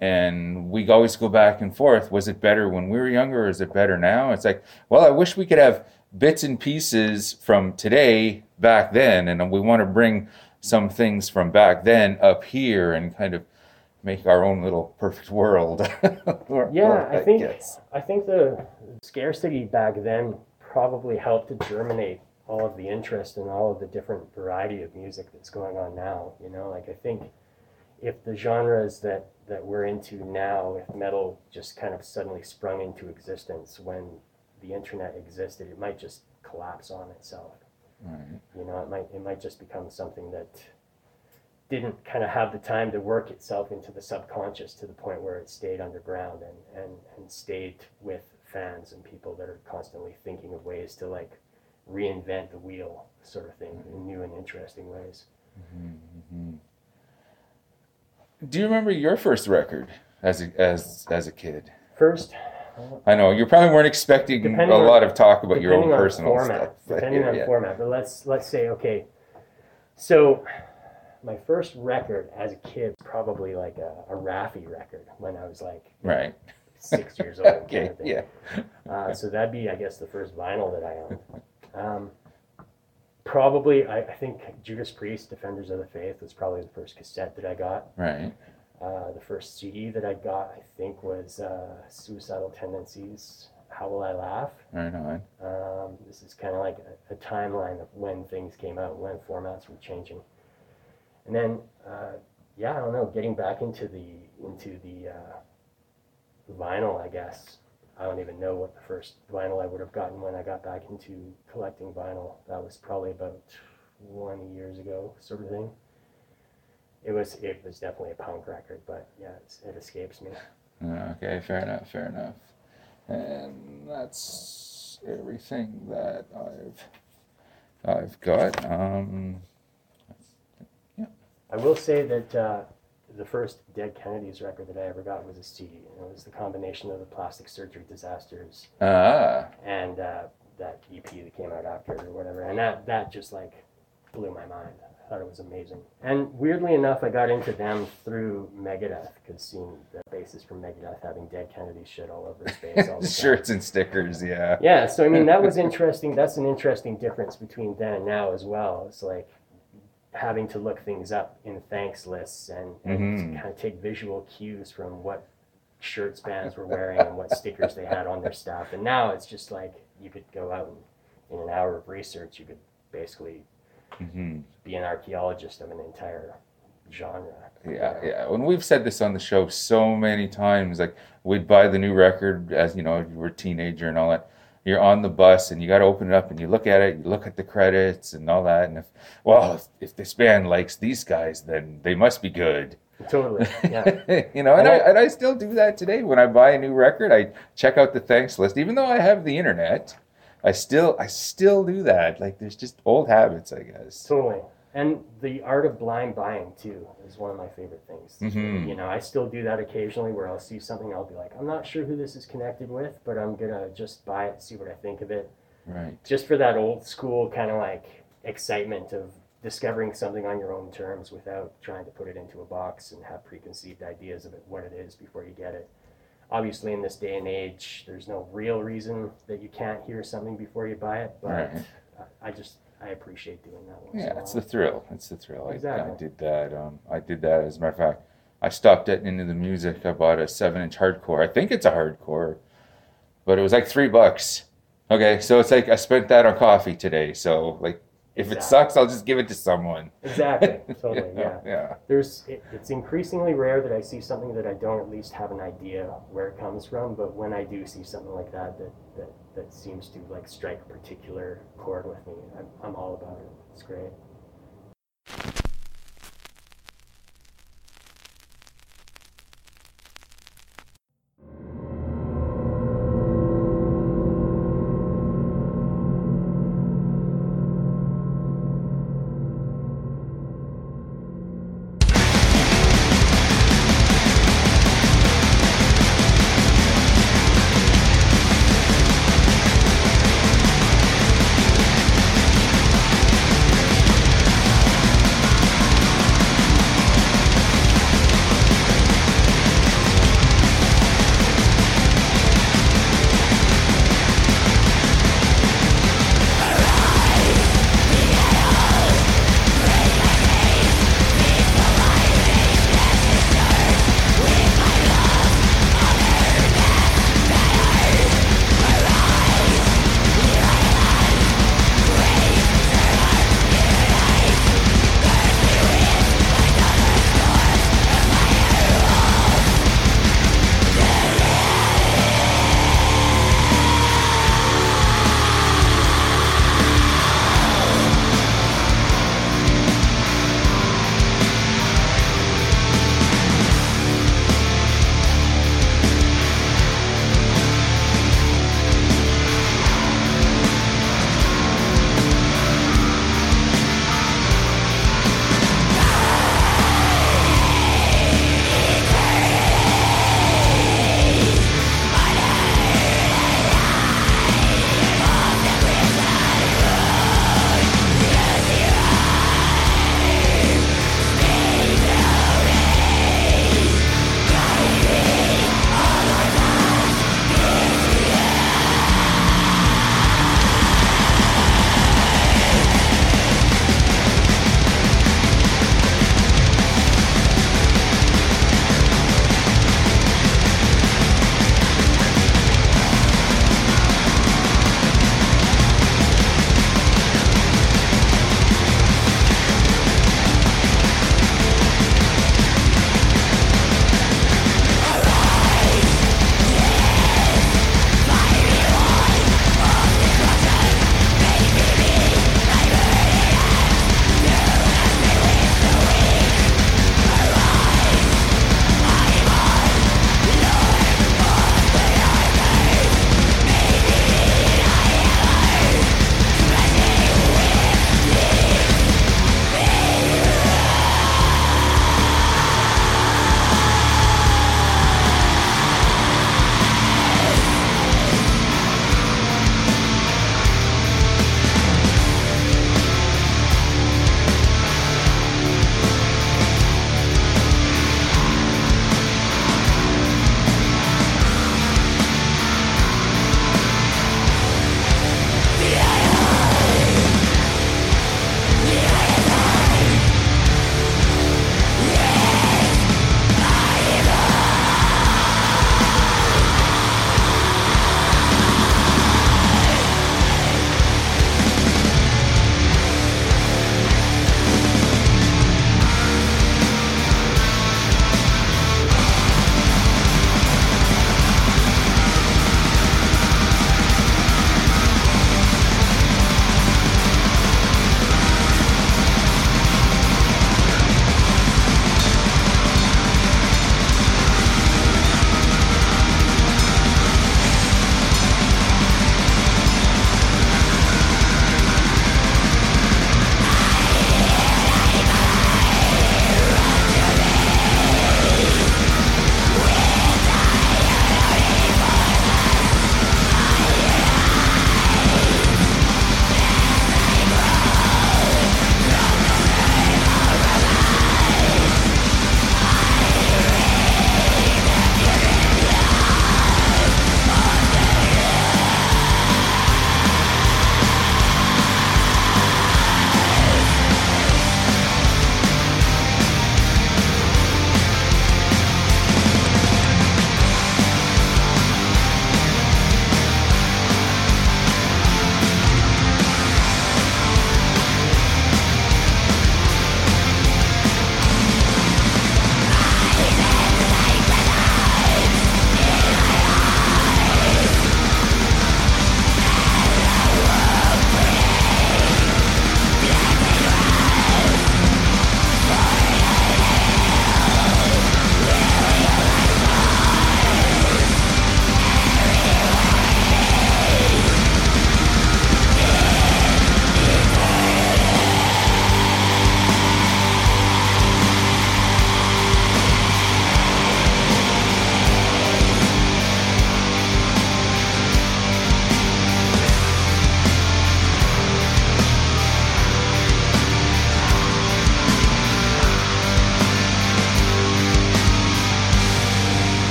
Speaker 5: and we always go back and forth. Was it better when we were younger, or is it better now? It's like, well, I wish we could have bits and pieces from today back then, and we want to bring some things from back then up here and kind of make our own little perfect world.
Speaker 3: Yeah, I think
Speaker 5: guess.
Speaker 3: I think the scarcity back then probably helped to germinate all of the interest and all of the different variety of music that's going on now. You know, like I think if the genres that that we're into now, if metal just kind of suddenly sprung into existence when the internet existed, it might just collapse on itself.
Speaker 5: Right.
Speaker 3: You know, it might it might just become something that didn't kind of have the time to work itself into the subconscious to the point where it stayed underground and, and, and stayed with fans and people that are constantly thinking of ways to like reinvent the wheel sort of thing in new and interesting ways.
Speaker 5: Do you remember your first record as a, as as a kid?
Speaker 3: First,
Speaker 5: I know you probably weren't expecting
Speaker 3: Depending
Speaker 5: a
Speaker 3: on-
Speaker 5: lot of talk about your own personal
Speaker 3: format,
Speaker 5: stuff. but
Speaker 3: depending
Speaker 5: yeah,
Speaker 3: on
Speaker 5: yeah.
Speaker 3: format, but let's let's say okay. So my first record as a kid probably like a, a Raffi record when I was like
Speaker 5: Right.
Speaker 3: six years old. kind
Speaker 5: Okay.
Speaker 3: of.
Speaker 5: Yeah.
Speaker 3: Uh, so that'd be, I guess, the first vinyl that I owned. Um, probably, I, I think Judas Priest, Defenders of the Faith, was probably the first cassette that I got.
Speaker 5: Right.
Speaker 3: Uh, the first CD that I got, I think, was uh, Suicidal Tendencies, How Will I Laugh?
Speaker 5: Right on.
Speaker 3: Um, this is kind of like a, a timeline of when things came out, when formats were changing. And then, uh, yeah, I don't know, getting back into the into the uh, vinyl, I guess. I don't even know what the first vinyl I would have gotten when I got back into collecting vinyl. That was probably about 20 years ago, sort of thing. It was it was definitely a punk record, but yeah, it's, it escapes me.
Speaker 5: Okay. Fair enough. Fair enough. And that's everything that I've I've got. Um.
Speaker 3: I will say that uh, the first Dead Kennedys record that I ever got was a CD. And it was the combination of the plastic surgery disasters
Speaker 5: Ah.
Speaker 3: and uh, that EP that came out after it or whatever. And that, that just like blew my mind. I thought it was amazing. And weirdly enough, I got into them through Megadeth because seeing the bassist from Megadeth having Dead Kennedys shit all over his face all the.
Speaker 5: Shirts and stickers. Yeah.
Speaker 3: Yeah, so I mean that was interesting. That's an interesting difference between then and now as well. It's like having to look things up in thanks lists and, and
Speaker 5: Mhm.
Speaker 3: kind of take visual cues from what shirts bands were wearing and what stickers they had on their stuff. And now it's just like you could go out and in an hour of research, you could basically
Speaker 5: hmm
Speaker 3: be an archaeologist of an entire genre.
Speaker 5: Yeah, yeah. When we've said this on the show so many times, like we'd buy the new record as you know you were a teenager and all that. You're on the bus and you got to open it up and you look at it, you look at the credits and all that. And if well, if, if this band likes these guys, then they must be good.
Speaker 3: Totally. Yeah.
Speaker 5: you know, and
Speaker 3: And
Speaker 5: I,
Speaker 3: I-
Speaker 5: and I still do that today. When I buy a new record, I check out the thanks list, even though I have the internet. I still, I still do that. Like, there's just old habits, I guess.
Speaker 3: Totally. And the art of blind buying too is one of my favorite things.
Speaker 5: Mhm.
Speaker 3: You know, I still do that occasionally where I'll see something, I'll be like, I'm not sure who this is connected with, but I'm gonna just buy it, see what I think of it.
Speaker 5: Right.
Speaker 3: Just for that old school kind of like excitement of discovering something on your own terms without trying to put it into a box and have preconceived ideas of it, what it is before you get it. Obviously, in this day and age, there's no real reason that you can't hear something before you buy it, but
Speaker 5: Right.
Speaker 3: I just I appreciate doing that. Once
Speaker 5: yeah, it's the thrill. It's the thrill. Exactly. I,
Speaker 3: I
Speaker 5: did that. Um, I did that. As a matter of fact, I stopped at into the music. I bought a seven-inch hardcore. I think it's a hardcore, but it was like three bucks. Okay, so it's like I spent that on coffee today. So like,
Speaker 6: if
Speaker 3: exactly.
Speaker 6: it sucks, I'll just give it to someone.
Speaker 3: Exactly. Totally. yeah.
Speaker 6: Yeah.
Speaker 3: There's. It, it's increasingly rare that I see something that I don't at least have an idea where it comes from. But when I do see something like that, that that that seems to like strike a particular chord with me. I'm, I'm all about it. It's great.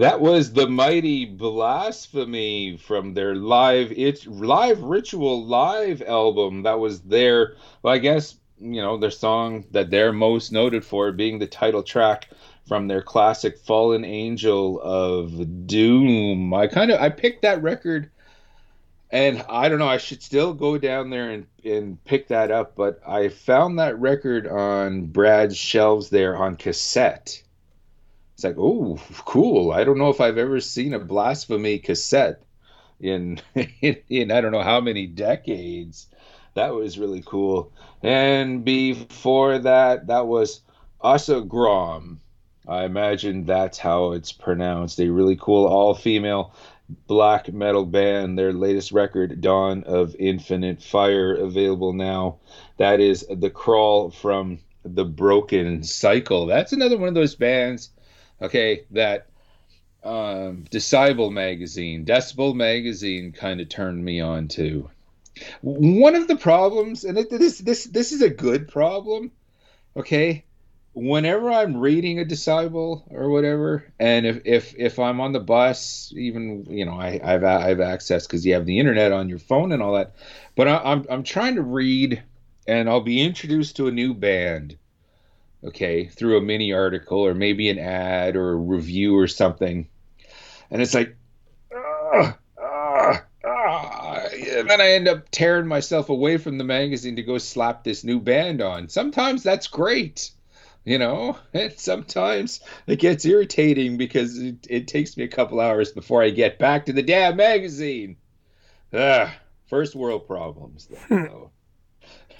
Speaker 5: That was the mighty blasphemy from their live it's live ritual live album. That was their well, I guess you know their song that they're most noted for being the title track from their classic Fallen Angel of Doom. I kind of I picked that record and I don't know, I should still go down there and, and pick that up, but I found that record on Brad's shelves there on cassette. It's like, oh, cool. I don't know if I've ever seen a blasphemy cassette in, in, in I don't know how many decades. That was really cool. And before that, that was Asagraum. I imagine that's how it's pronounced. A really cool all female black metal band. Their latest record, Dawn of Infinite Fire, available now. That is The Crawl from the Broken Cycle. That's another one of those bands okay, that um, Decibel magazine, Decibel magazine, kind of turned me on to. One of the problems, and it, this this this is a good problem, okay. whenever I'm reading a Decibel or whatever, and if if if I'm on the bus, even you know I I've I have access because you have the internet on your phone and all that, but I, I'm I'm trying to read, and I'll be introduced to a new band, okay, through a mini article or maybe an ad or a review or something, and it's like, ah, ah, ah, and then I end up tearing myself away from the magazine to go slap this new band on. Sometimes that's great you know and sometimes it gets irritating because it, it takes me a couple hours before i get back to the damn magazine ah, first world problems though.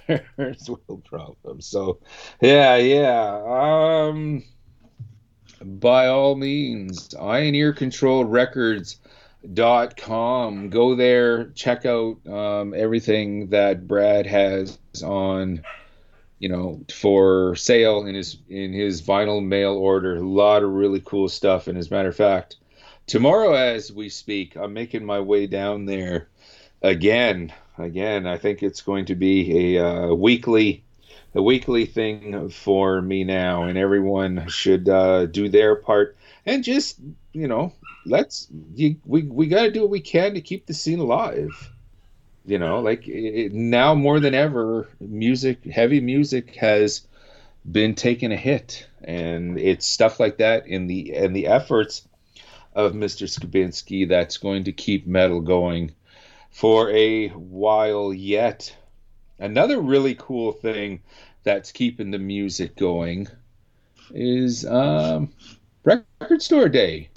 Speaker 5: first world problems so yeah yeah um by all means eye ear control records dot com go there check out um, everything that brad has on you know, for sale in his in his vinyl mail order. A lot of really cool stuff. And as a matter of fact, tomorrow as we speak, I'm making my way down there again. Again, I think it's going to be a uh, weekly a weekly thing for me now, and everyone should uh, do their part and just you know let's you, we we got to do what we can to keep the scene alive you know like it, now more than ever music heavy music has been taking a hit and it's stuff like that in the and the efforts of Mr. Skabinski that's going to keep metal going for a while yet. Another really cool thing that's keeping the music going is um, Record Store Day.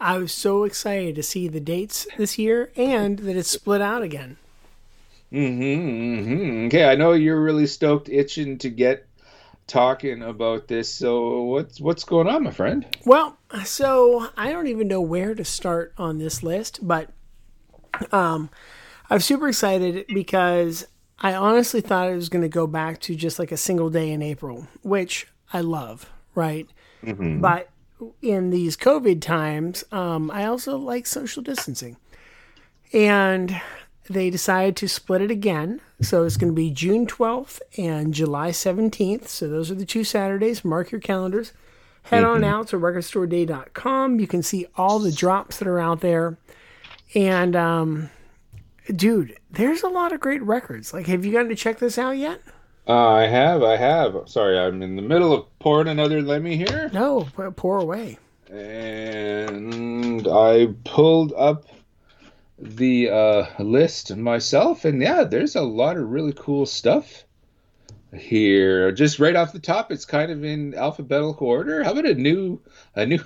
Speaker 1: I was so excited to see the dates this year and that it's split out again.
Speaker 5: Mm-hmm, mm-hmm. Okay, I know you're really stoked, itching to get talking about this. So what's what's going on, my friend?
Speaker 1: Well, so I don't even know where to start on this list, but um, I'm super excited because I honestly thought it was going to go back to just like a single day in April, which I love, right? Mm-hmm. But in these COVID times, um, I also like social distancing. And they decided to split it again. So it's going to be June 12th and July 17th. So those are the two Saturdays. Mark your calendars. Head mm-hmm. on out to recordstoreday.com. You can see all the drops that are out there. And, um, dude, there's a lot of great records. Like, have you gotten to check this out yet?
Speaker 5: Uh, I have. I have. Sorry, I'm in the middle of pouring another Lemmy here.
Speaker 1: No, pour away.
Speaker 5: And I pulled up the uh, list myself, and yeah, there's a lot of really cool stuff here. Just right off the top, it's kind of in alphabetical order. How about a new, a new,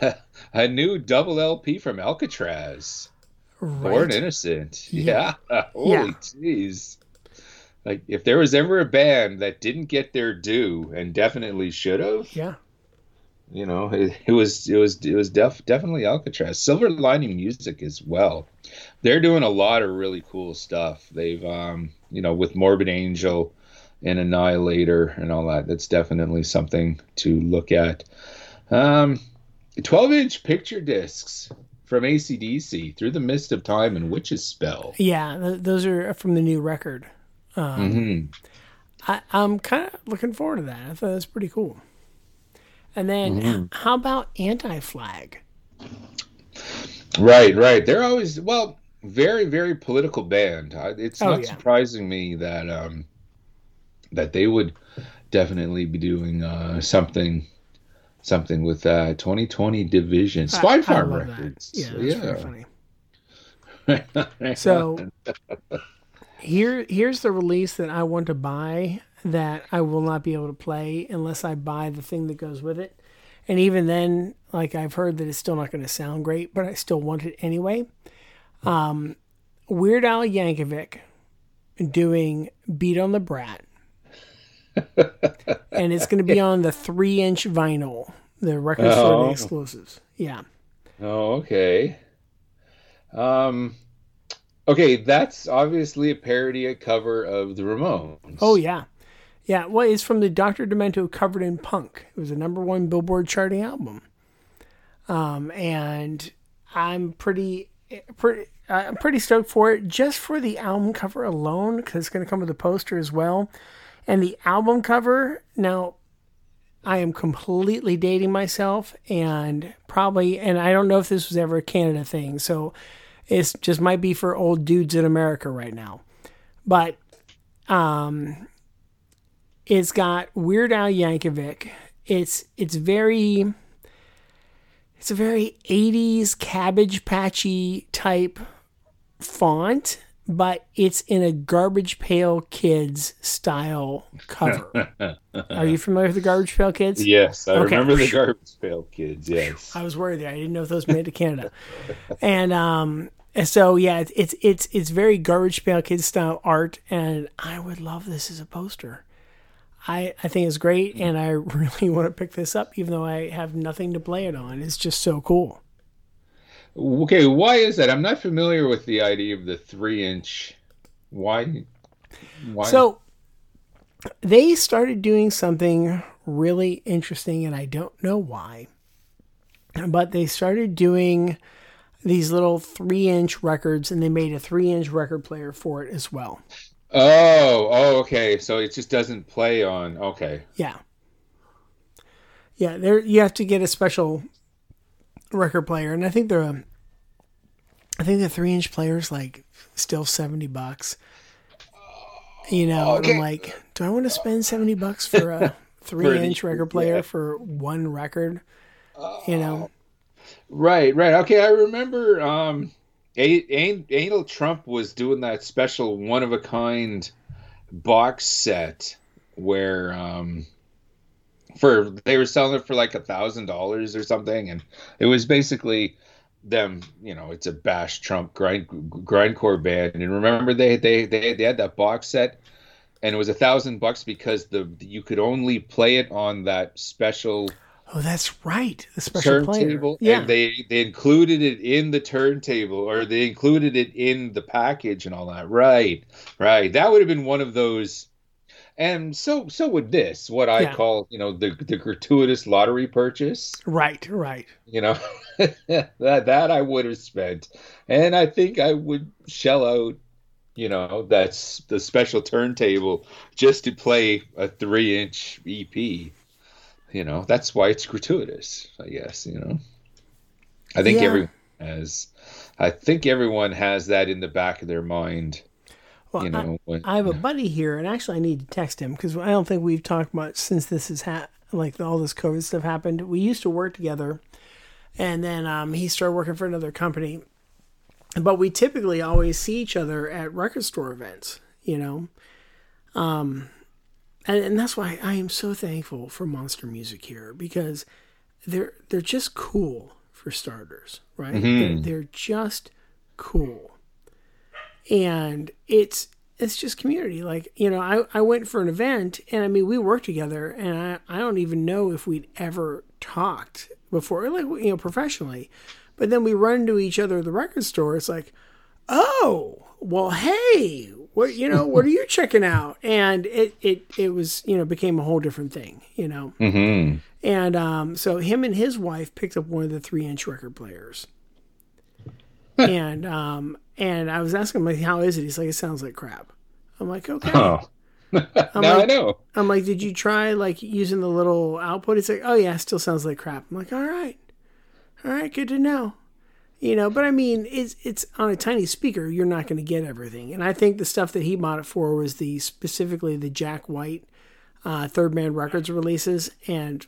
Speaker 5: a new double LP from Alcatrazz? Right. Born Innocent. Yeah. yeah. Holy yeah. jeez. Like if there was ever a band that didn't get their due and definitely should have.
Speaker 1: Yeah.
Speaker 5: You know, it, it was it was it was def, definitely Alcatrazz. Silver Lining Music as well they're doing a lot of really cool stuff. They've, um, you know, with Morbid Angel and Annihilator and all that. That's definitely something to look at. Um, 12 inch picture discs from ACDC Through the Mist of Time and Witch's Spell.
Speaker 1: Yeah, th- those are from the new record. Um, mm-hmm. I, am kind of looking forward to that. I thought that's pretty cool. And then, mm-hmm. how about Anti Flag?
Speaker 5: Right, right. They're always well, very, very political band. It's oh, not yeah. surprising me that um, that they would definitely be doing uh, something something with uh, 2020 division Spinefarm Records.
Speaker 1: That. Yeah, that's yeah. funny. so here here's the release that I want to buy that I will not be able to play unless I buy the thing that goes with it. And even then, like I've heard that it's still not going to sound great, but I still want it anyway. Um, Weird Al Yankovic doing "Beat on the Brat," and it's going to be on the three-inch vinyl, the record store oh. exclusives. Yeah.
Speaker 5: Oh, okay. Um, okay, that's obviously a parody, a cover of the Ramones.
Speaker 1: Oh yeah. Yeah, well, it's from the Dr. Demento Covered in Punk. It was a number one Billboard charting album. Um, and I'm pretty, pretty, I'm pretty stoked for it just for the album cover alone because it's going to come with a poster as well. And the album cover, now, I am completely dating myself and probably and I don't know if this was ever a Canada thing, so it's just might be for old dudes in America right now. But um it's got Weird Al Yankovic. It's it's very it's a very 80s cabbage patchy type font but it's in a Garbage Pail Kids style cover. Are you familiar with the Garbage Pail Kids?
Speaker 5: Yes, I
Speaker 1: Okay.
Speaker 5: remember the Garbage Pail Kids. Yes.
Speaker 1: I was worried there. I didn't know if those made it to Canada. and um, so yeah, it's it's it's it's very Garbage Pail Kids style art, and I would love this as a poster. I I think it's great, and I really want to pick this up, even though I have nothing to play it on. It's just so cool.
Speaker 5: Okay, why is that? I'm not familiar with the idea of the three inch. Why? Why?
Speaker 1: So they started doing something really interesting, and I don't know why, but they started doing these little three inch records, and they made a three inch record player for it as well.
Speaker 5: oh, oh, okay. So it just doesn't play on. Okay.
Speaker 1: Yeah. Yeah, there you have to get a special record player, and I think they're um, I think the three inch player's like still seventy bucks. You know,
Speaker 5: Okay.
Speaker 1: I'm like, do I want to spend seventy bucks for a three inch record player for one record? You know,
Speaker 5: Right, right. Okay, I remember. Um, A- A- Anal Trump was doing that special one of a kind box set where um for they were selling it for like a thousand dollars or something and it was basically them you know it's a bash trump grind grindcore band and remember they they they, they had that box set and it was a thousand bucks because the you could only play it on that special
Speaker 1: oh, that's right, the special player.
Speaker 5: turntable
Speaker 1: Yeah,
Speaker 5: and they they included it in the turntable or they included it in the package and all that. Right right. That would have been one of those and so so would this what i
Speaker 1: Yeah.
Speaker 5: call you know the the gratuitous lottery purchase
Speaker 1: right, right.
Speaker 5: you know that that i would have spent and i think i would shell out you know that's the special turntable just to play a three inch ep you know that's why it's gratuitous i guess you know i think
Speaker 1: Yeah.
Speaker 5: everyone has i think everyone has that in the back of their mind
Speaker 1: Well,
Speaker 5: you
Speaker 1: I-
Speaker 5: know when,
Speaker 1: I have a buddy here, and actually, I need to text him because I don't think we've talked much since this has ha- like all this COVID stuff happened. We used to work together, and then um, he started working for another company. But we typically always see each other at record store events, you know. Um, and, and that's why I am so thankful for Monster Music here because they're they're just cool for starters, right? They're, they're just cool and it's it's just community. Like you know I, I went for an event and i mean we worked together and I, I don't even know if we'd ever talked before like you know professionally. But then we run into each other at the record store. It's like oh well hey what you know what are you checking out? And it it it was you know became a whole different thing you know?
Speaker 5: Mhm.
Speaker 1: and um, so him and his wife picked up one of the three inch record players. and um, and I was asking him like, how is it? He's like, it sounds like crap. I'm like, okay.
Speaker 5: oh now I know.
Speaker 1: I'm like, did you try like using the little output? He's like, oh yeah, it still sounds like crap. I'm like, all right, all right, good to know. You know, but I mean, it's it's on a tiny speaker. You're not going to get everything. And I think the stuff that he bought it for was the specifically the Jack White uh, Third Man Records releases, and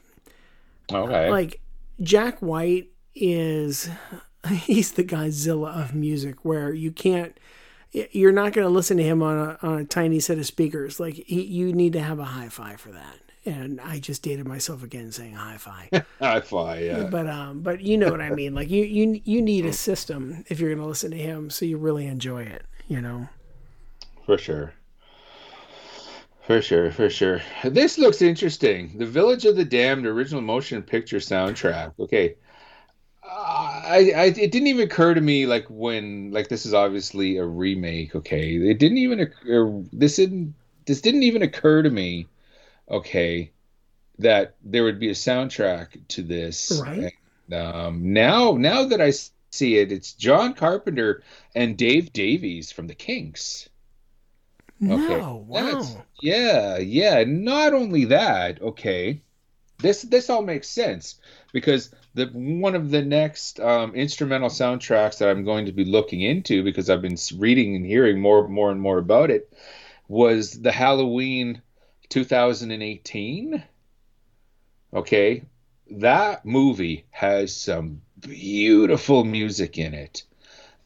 Speaker 5: okay
Speaker 1: like Jack White is he's the Godzilla of music where you can't you're not going to listen to him on a, on a tiny set of speakers like he, you need to have a hi-fi for that and I just dated myself again saying hi-fi
Speaker 5: hi-fi, yeah
Speaker 1: but um but you know what I mean like you you you need a system if you're going to listen to him so you really enjoy it you know
Speaker 5: For sure. For sure, for sure. This looks interesting. The Village of the Damned original motion picture soundtrack. Okay. Uh, I, I it didn't even occur to me like when like this is obviously a remake, okay. It didn't even occur this didn't this didn't even occur to me, okay, that there would be a soundtrack to this.
Speaker 1: Right.
Speaker 5: And, um now now that I see it, it's John Carpenter and Dave Davies from the Kinks. Okay.
Speaker 1: no wow
Speaker 5: That's- yeah, yeah. Not only that, okay. this this all makes sense because the one of the next um, instrumental soundtracks that I'm going to be looking into because I've been reading and hearing more more and more about it was the Halloween 2018. Okay, that movie has some beautiful music in it.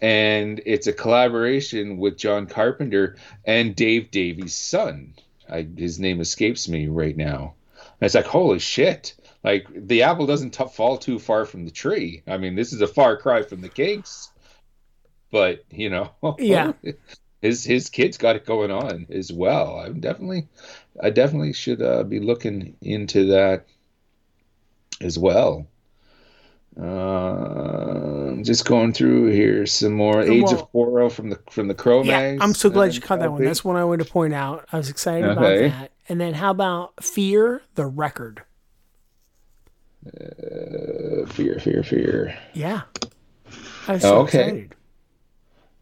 Speaker 5: And it's a collaboration with John Carpenter and Dave Davies' son. I, his name escapes me right now. And it's like, holy shit. Like, the apple doesn't t- fall too far from the tree. I mean, this is a far cry from the Kinks. But, you know,
Speaker 1: Yeah.
Speaker 5: his his kid's got it going on as well. I'm definitely, I definitely should uh, be looking into that as well. Uh, just going through here some more Age
Speaker 1: Well-
Speaker 5: of Quarrel from the from the Cro-Mags.
Speaker 1: Yeah, I'm so glad you caught that one. That's one I wanted to point out. I was excited
Speaker 5: Okay.
Speaker 1: about that. And then how about Fear the Record?
Speaker 5: Uh, fear, fear, fear.
Speaker 1: Yeah. I was so
Speaker 5: Oh, okay.
Speaker 1: excited.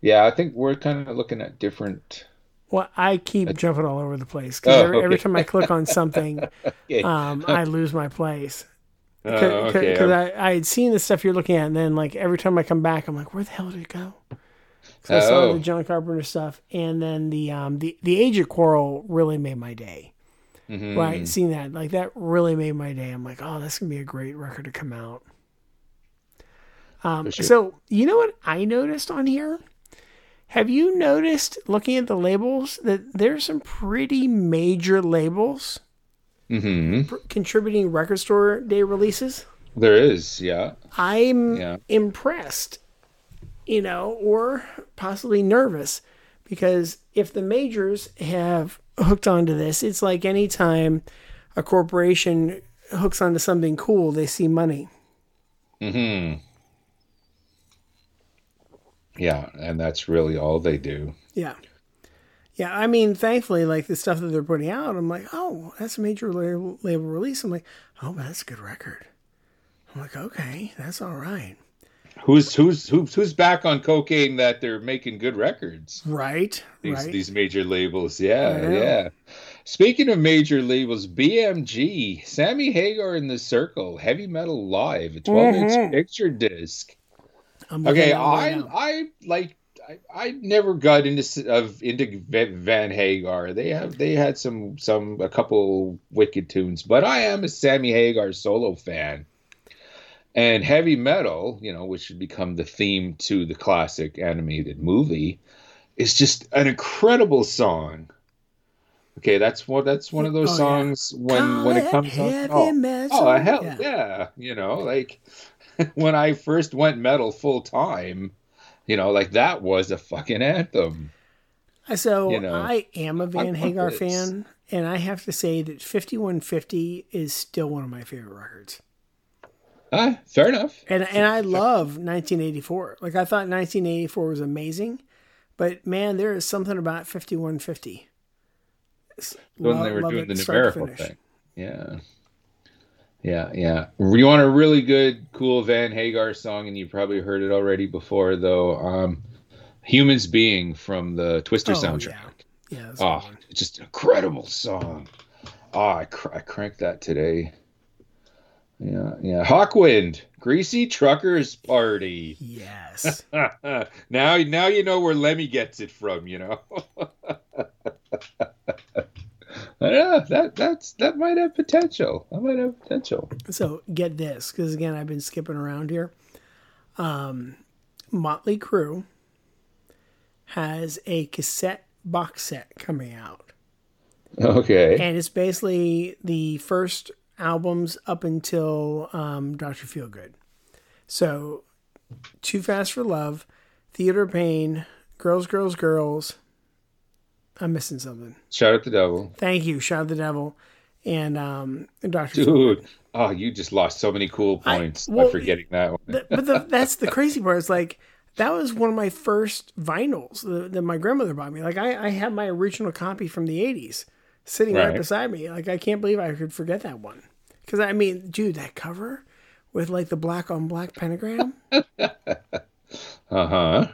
Speaker 5: Yeah, I think we're kind of looking at different.
Speaker 1: Well, I keep jumping all over the place because
Speaker 5: Oh,
Speaker 1: every, every time I click on something,
Speaker 5: Okay.
Speaker 1: um, I lose my place.
Speaker 5: Oh,
Speaker 1: Because
Speaker 5: okay.
Speaker 1: I, I had seen the stuff you're looking at, and then like every time I come back, I'm like, where the hell did it go? I saw
Speaker 5: Oh.
Speaker 1: the John Carpenter stuff, and then the um the the Age of Quarrel really made my day.
Speaker 5: Mhm.
Speaker 1: Right, seeing that like that really made my day. I'm like, oh, that's gonna be a great record to come out. Um,
Speaker 5: sure.
Speaker 1: so you know what I noticed on here? Have you noticed looking at the labels that there's some pretty major labels
Speaker 5: Mhm.
Speaker 1: pr- contributing record store day releases?
Speaker 5: There is, yeah.
Speaker 1: I'm
Speaker 5: Yeah.
Speaker 1: impressed, you know, or possibly nervous because if the majors have hooked onto this, it's like anytime a corporation hooks onto something cool, they see money.
Speaker 5: hmm Yeah, and that's really all they do.
Speaker 1: Yeah. Yeah, I mean, thankfully, like the stuff that they're putting out, I'm like, oh, that's a major label, label release. I'm like, oh, that's a good record. I'm like, okay, that's all right.
Speaker 5: Who's who's who's who's back on cocaine that they're making good records?
Speaker 1: Right,
Speaker 5: These
Speaker 1: right.
Speaker 5: these major labels, yeah,
Speaker 1: I
Speaker 5: yeah. Speaking of major labels, BMG, Sammy Hagar in the Circle, Heavy Metal Live, a 12 inch
Speaker 1: Mhm.
Speaker 5: picture disc.
Speaker 1: I'm
Speaker 5: Okay,
Speaker 1: right
Speaker 5: I. I like I, I never got into of into Van Hagar. They have they had some some a couple wicked tunes, but I am a Sammy Hagar solo fan. And heavy metal, you know, which should become the theme to the classic animated movie, is just an incredible song. Okay, that's what that's one of those
Speaker 1: Oh,
Speaker 5: songs when when
Speaker 1: Call
Speaker 5: it comes on. Oh,
Speaker 1: metal.
Speaker 5: Oh hell
Speaker 1: Yeah.
Speaker 5: yeah. You know, like when I first went metal full time, you know, like that was a fucking anthem.
Speaker 1: So
Speaker 5: you know,
Speaker 1: I am a Van Hagar fan, and I have to say that 5150 is still one of my favorite records.
Speaker 5: Ah, fair enough.
Speaker 1: And and I love 1984. Like I thought 1984 was amazing, but man, there is something about 5150. It's-
Speaker 5: When they were doing
Speaker 1: it
Speaker 5: the numerical thing. Yeah. Yeah, yeah. You want a really good, cool Van Hagar song, and you probably heard it already before, though. Um, Humans Being from the Twister
Speaker 1: Oh,
Speaker 5: soundtrack.
Speaker 1: yeah. Yeah, that's a good
Speaker 5: Oh, just an incredible song. Oh, I, cr- I cranked that today. Yeah, yeah. Hawkwind, Greasy Truckers Party.
Speaker 1: Yes.
Speaker 5: now, now you know where Lemmy gets it from. You know. yeah, that that's that might have potential. That might have potential.
Speaker 1: So get this, because again, I've been skipping around here. Um, Motley Crue has a cassette box set coming out,
Speaker 5: Okay.
Speaker 1: and it's basically the first albums up until um, Doctor Feelgood. So, Too Fast for Love, Theater Pain, Girls, Girls, Girls. I'm missing something.
Speaker 5: Shout out the devil,
Speaker 1: Thank you, Shout at the Devil, and um, Doctor.
Speaker 5: dude. Oh, you just lost so many cool
Speaker 1: I-
Speaker 5: points
Speaker 1: well,
Speaker 5: by forgetting that one.
Speaker 1: The- but the, that's the crazy part. It's like that was one of my first vinyls that, that my grandmother bought me. Like I, I have my original copy from the '80s sitting right.
Speaker 5: Right.
Speaker 1: beside me. Like I can't believe I could forget that one. Because I mean, dude, that cover with like the black on black pentagram.
Speaker 5: Uh huh.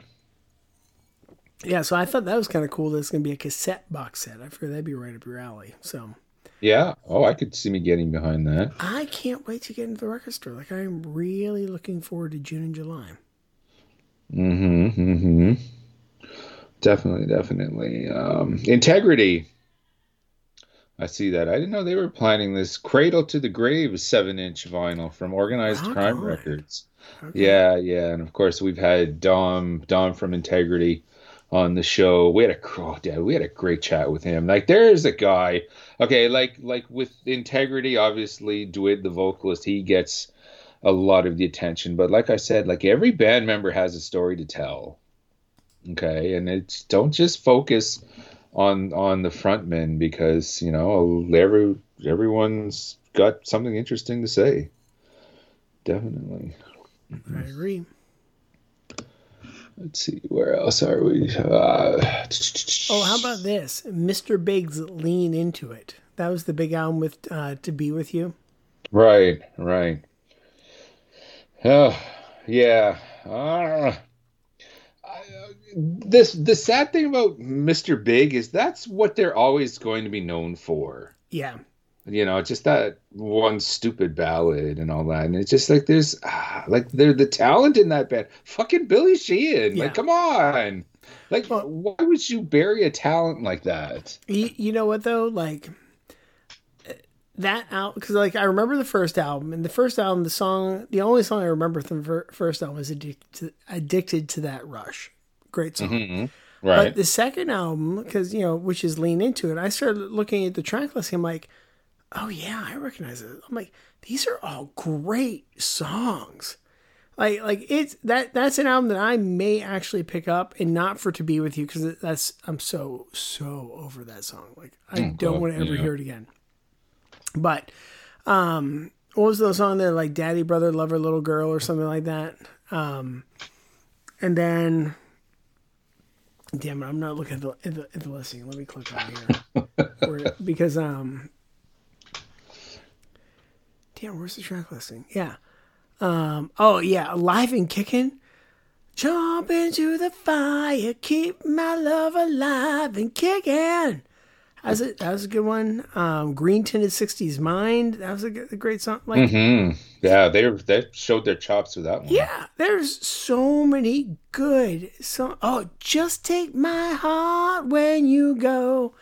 Speaker 1: yeah, so I thought that was kind of cool. That it's going to be a cassette box set. I figured that'd be right up your alley. So
Speaker 5: Yeah. Oh, I could see me getting behind that.
Speaker 1: I can't wait to get into the record store. Like I'm really looking forward to June and July.
Speaker 5: Mm-hmm. Mm-hmm. Definitely, definitely. Um, integrity. I see that. I didn't know they were planning this Cradle to the Grave seven inch vinyl from Organized
Speaker 1: Rock
Speaker 5: Crime
Speaker 1: on.
Speaker 5: Records. Yeah, yeah, and of course we've had Dom Dom from Integrity on the show. We had a oh, yeah, we had a great chat with him. Like there's a guy. Okay, like like with Integrity, obviously Dwid the vocalist, he gets a lot of the attention. But like I said, like every band member has a story to tell. Okay, and it's don't just focus on on the frontman because you know every everyone's got something interesting to say. Definitely.
Speaker 1: I agree.
Speaker 5: Let's see, where else are we? Uh,
Speaker 1: Oh, how about this? Mr. Big's Lean Into It. That was the big album with uh, To Be With You.
Speaker 5: right, right. Oh, yeah. Uh, this the sad thing about Mr. Big is that's what they're always going to be known for.
Speaker 1: Yeah.
Speaker 5: you know, just that one stupid ballad and all that. And it's just like there's ah, like they're the talent in that band. Fucking Billy Sheehan.
Speaker 1: Yeah.
Speaker 5: Like, come on. Like,
Speaker 1: Well-
Speaker 5: why would you bury a talent like that?
Speaker 1: You, you know what though? Like that out because like I remember the first album and the first album, the song, the only song I remember from the first album was addicted to, addicted to that rush. Great song.
Speaker 5: Right.
Speaker 1: But the second album, because you know, which is lean into it, I started looking at the track list. I'm like, oh yeah, I recognize it. I'm like, these are all great songs. Like, like it's that that's an album that I may actually pick up, and not for to be with you because that's I'm so so over that song. Like, I don't
Speaker 5: God,
Speaker 1: want to ever
Speaker 5: yeah.
Speaker 1: hear it again. But, um, what was the song there? Like, Daddy, Brother, Lover, Little Girl, or something like that. Um, and then Damn it, I'm not looking at the, at the, at the listing. Let me click on here. Where- because, um, damn, where's the track listing? Yeah. Um, oh, yeah, Alive and Kicking. Jump into the fire, keep my love alive and kicking. That's it. That was a good one. Um, Green Tinted 60s Mind. That was a, good, a great song. Like,
Speaker 5: hmm Yeah, they they showed their chops with that one.
Speaker 1: yeah, there's so many good. So oh, just take my heart when you go.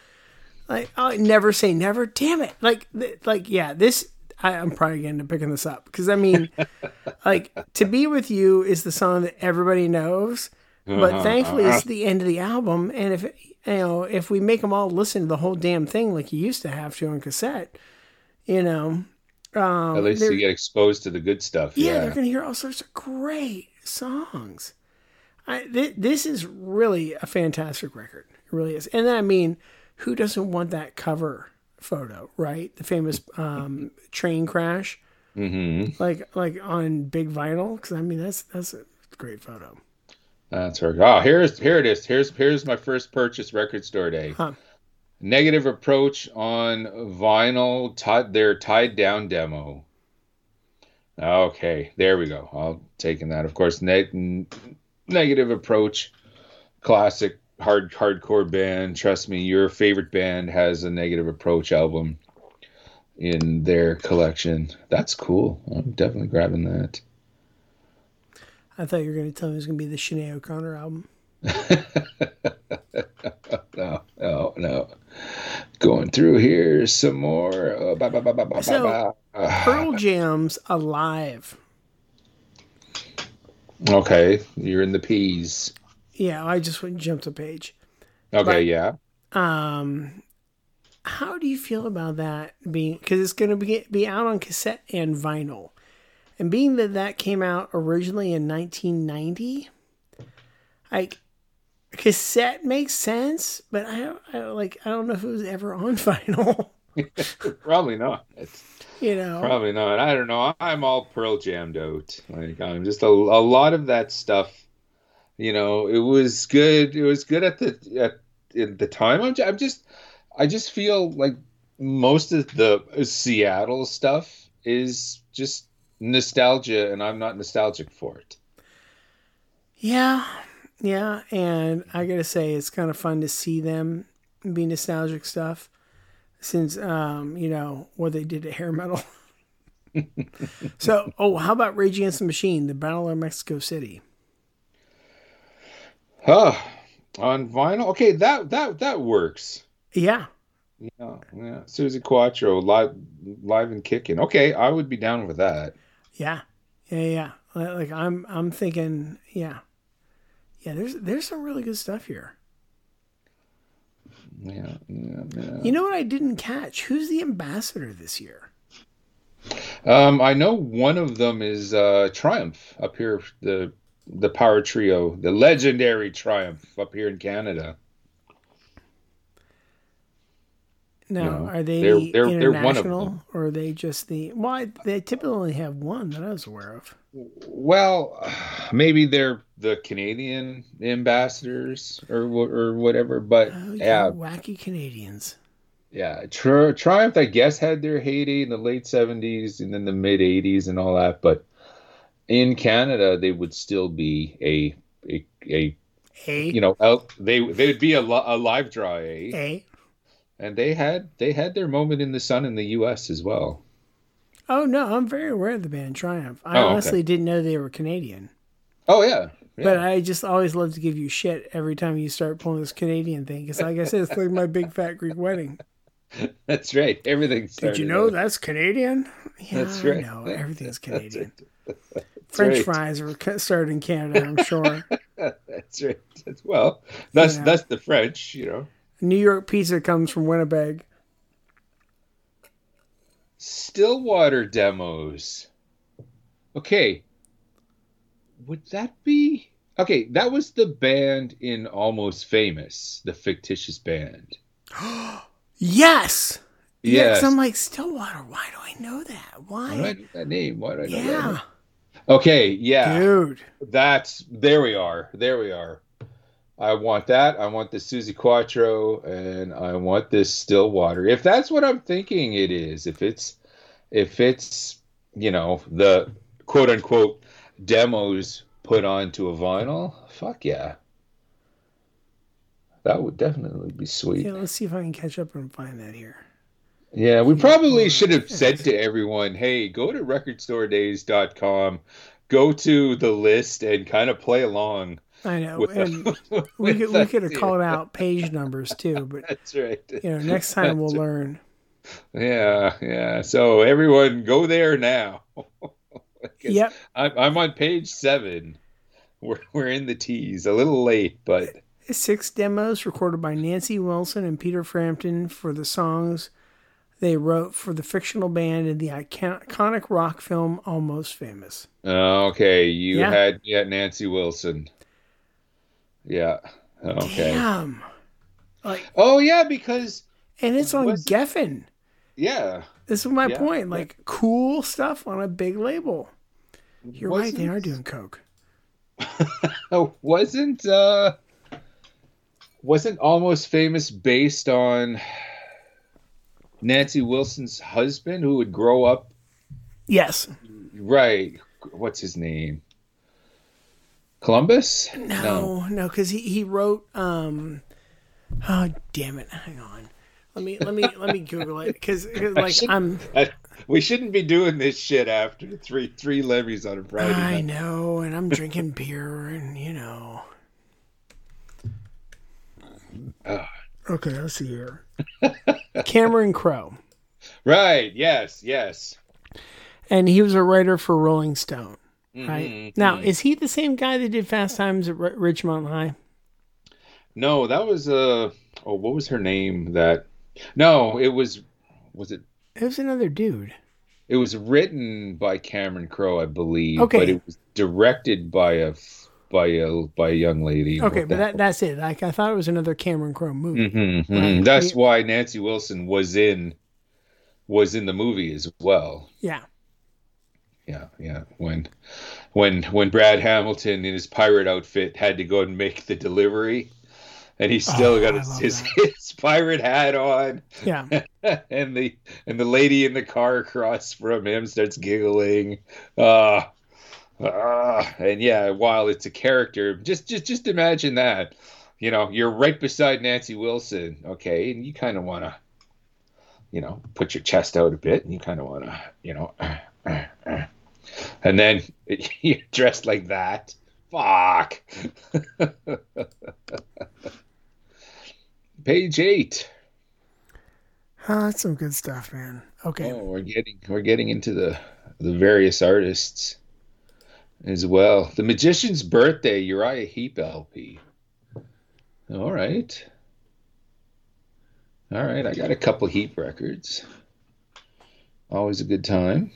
Speaker 1: Like oh, never say never. Damn it! Like th- like yeah, this I, I'm probably getting to picking this up because I mean, like to be with you is the song that everybody knows, but thankfully it's the end of the album, and if it, you know if we make them all listen to the whole damn thing like you used to have to on cassette, you know. Um,
Speaker 5: At least you get exposed to the good stuff.
Speaker 1: yeah,
Speaker 5: Yeah.
Speaker 1: they're going to hear all sorts of great songs. I, th- this is really a fantastic record. It really is. And then, I mean, who doesn't want that cover photo, right? The famous um, train crash,
Speaker 5: hmm
Speaker 1: like like on big vinyl. Because I mean, that's that's a great photo.
Speaker 5: That's right. Oh, here's here it is. Here's here's my first purchase record store day.
Speaker 1: Huh.
Speaker 5: Negative approach on vinyl. Ti- their tied down demo. Okay, there we go. I'll taking that. Of course, neg- n- negative approach. Classic hard hardcore band. Trust me, your favorite band has a negative approach album in their collection. That's cool. I'm definitely grabbing that.
Speaker 1: I thought you were going to tell me it was going to be the Sinead O'Connor album.
Speaker 5: no, no, no. Going through here some more. Uh, ba, ba, ba, ba, ba,
Speaker 1: So-. Pearl Jam's Alive.
Speaker 5: Okay, you're in the peas.
Speaker 1: Yeah, I just went and jumped a page.
Speaker 5: Okay,
Speaker 1: Right.
Speaker 5: yeah.
Speaker 1: Um, how do you feel about that being because it's going to be be out on cassette and vinyl, and being that that came out originally in 1990, like cassette makes sense, but I don't, I don't like I don't know if it was ever on vinyl.
Speaker 5: Probably not.
Speaker 1: you know,
Speaker 5: Probably not. I don't know. I'm all Pearl jammed out. Like I'm just a, a lot of that stuff. You know, it was good. It was good at the at, at the time. I'm, I'm just, I just feel like most of the Seattle stuff is just nostalgia, and I'm not nostalgic for it.
Speaker 1: yeah, yeah, and I gotta say it's kind of fun to see them be nostalgic stuff. since um, you know what they did to hair metal. so, oh, how about Rage Against the Machine, the Battle of Mexico City?
Speaker 5: Huh. On vinyl? Okay, that that that works.
Speaker 1: Yeah,
Speaker 5: Yeah, yeah. Suzi Quatro live live and kicking. Okay, I would be down with that.
Speaker 1: Yeah, yeah, yeah. Like I'm, I'm thinking, yeah, yeah. There's, there's some really good stuff here.
Speaker 5: Yeah, yeah, yeah.
Speaker 1: You know what I didn't catch? Who's the ambassador this year?
Speaker 5: Um, I know one of them is uh, Triumph up here, the the power trio, the legendary Triumph up here in Canada.
Speaker 1: No,
Speaker 5: know,
Speaker 1: are they
Speaker 5: they're- they're- they're
Speaker 1: international,
Speaker 5: them.
Speaker 1: or are they just the? Well, they typically only have one that I was aware of.
Speaker 5: Well, maybe they're the Canadian ambassadors or or whatever, but
Speaker 1: Oh,
Speaker 5: yeah,
Speaker 1: wacky Canadians.
Speaker 5: yeah. Tri- Triumph, I guess, had their heyday in the late '70s and then the mid '80s and all that, but in Canada, they would still be a a, a
Speaker 1: A,
Speaker 5: you know they they would be a, a live draw, eh?
Speaker 1: A.
Speaker 5: and they had they had their moment in the sun in the U.S. as well.
Speaker 1: Oh no, I'm very aware of the band Triumph. I
Speaker 5: Oh, okay.
Speaker 1: honestly didn't know they were Canadian.
Speaker 5: Oh yeah, yeah.
Speaker 1: But I just always love to give you shit every time you start pulling this Canadian thing. Because, like I said, it's like my big fat Greek wedding.
Speaker 5: that's right. Everything.
Speaker 1: Did you know
Speaker 5: out-
Speaker 1: that's Canadian? Yeah,
Speaker 5: That's right.
Speaker 1: know. Everything's Canadian.
Speaker 5: That's
Speaker 1: French
Speaker 5: right.
Speaker 1: fries were started in Canada, I'm sure.
Speaker 5: That's right. That's, well, that's that's the French, you know.
Speaker 1: New York pizza comes from Winnipeg.
Speaker 5: Stillwater demos. Okay. Would that be okay? That was the band in Almost Famous, the fictitious band.
Speaker 1: Yes. Yeah, I'm like Stillwater. Why do I know that?
Speaker 5: Why do I know that name? Why do I know that
Speaker 1: Yeah.
Speaker 5: Okay, yeah.
Speaker 1: dude.
Speaker 5: That's there we are. There we are. I want that. I want the Suzi Quatro and I want this Stillwater. If that's what I'm thinking it is, if it's if it's, you know, the quote unquote demos put onto a vinyl, fuck yeah. That would definitely be sweet.
Speaker 1: Yeah, let's see if I can catch up and find that here.
Speaker 5: Yeah, we probably should have said to everyone, hey, go to recordstoredays.com, go to the list and kind of play along.
Speaker 1: I know,
Speaker 5: with
Speaker 1: and we could we could have called out page numbers too, but
Speaker 5: That's right.
Speaker 1: you know, next time we'll learn.
Speaker 5: Yeah, yeah. So everyone go there now.
Speaker 1: Yep.
Speaker 5: I'm, I'm on page seven. We're, we're in the tease, a little late, but
Speaker 1: Six demos recorded by Nancy Wilson and Peter Frampton for the songs they wrote for the fictional band in the iconic rock film Almost Famous.
Speaker 5: okay. You
Speaker 1: Yeah.
Speaker 5: had yeah, Nancy Wilson. Yeah. Okay.
Speaker 1: Damn. Like,
Speaker 5: Oh yeah, because
Speaker 1: and it's on
Speaker 5: Was-
Speaker 1: Geffen.
Speaker 5: yeah,
Speaker 1: This is my
Speaker 5: Yeah.
Speaker 1: point. Like, cool stuff on a big label. You're right. They are doing coke.
Speaker 5: Wasn't uh wasn't almost famous based on Nancy Wilson's husband who would grow up
Speaker 1: Yes.
Speaker 5: right what's his name Columbus
Speaker 1: No, no, because he, he wrote. um Oh damn it! Hang on. Let me let me let me Google it because like I'm.
Speaker 5: I- we shouldn't be doing this shit after three three levies on a Friday
Speaker 1: I
Speaker 5: night.
Speaker 1: know, and I'm drinking beer, and you know. Okay, let's see here. Cameron Crowe,
Speaker 5: right yes yes
Speaker 1: and he was a writer for Rolling Stone. Right
Speaker 5: Mhm,
Speaker 1: now,
Speaker 5: mhm.
Speaker 1: is he the same guy that did Fast Times at R- Ridgemont High?
Speaker 5: no that was uh oh what was her name that no it was was it
Speaker 1: It was another dude.
Speaker 5: It was written by Cameron Crowe, I believe,
Speaker 1: Okay.
Speaker 5: but it was directed by a by a by a young lady.
Speaker 1: Okay, but that that's it. Like I thought it was another Cameron Crowe movie.
Speaker 5: hmm
Speaker 1: Right.
Speaker 5: That's why Nancy Wilson was in was in the movie as well.
Speaker 1: Yeah.
Speaker 5: Yeah, yeah. When when when Brad Hamilton in his pirate outfit had to go and make the delivery, and he still
Speaker 1: Oh,
Speaker 5: got his, his, his pirate hat on.
Speaker 1: Yeah.
Speaker 5: and the and the lady in the car across from him starts giggling. Uh, uh, and yeah, while it's a character, just just just imagine that. You know, you're right beside Nancy Wilson, okay, and you kind of want to you know, put your chest out a bit, and you kind of want to, you know, and then you're dressed like that. Fuck. Page eight.
Speaker 1: Oh, that's some good stuff, man. Okay.
Speaker 5: Oh, we're getting we're getting into the the various artists as well. The Magician's Birthday, Uriah Heep LP. All right. All right, I got a couple Heep records. Always a good time.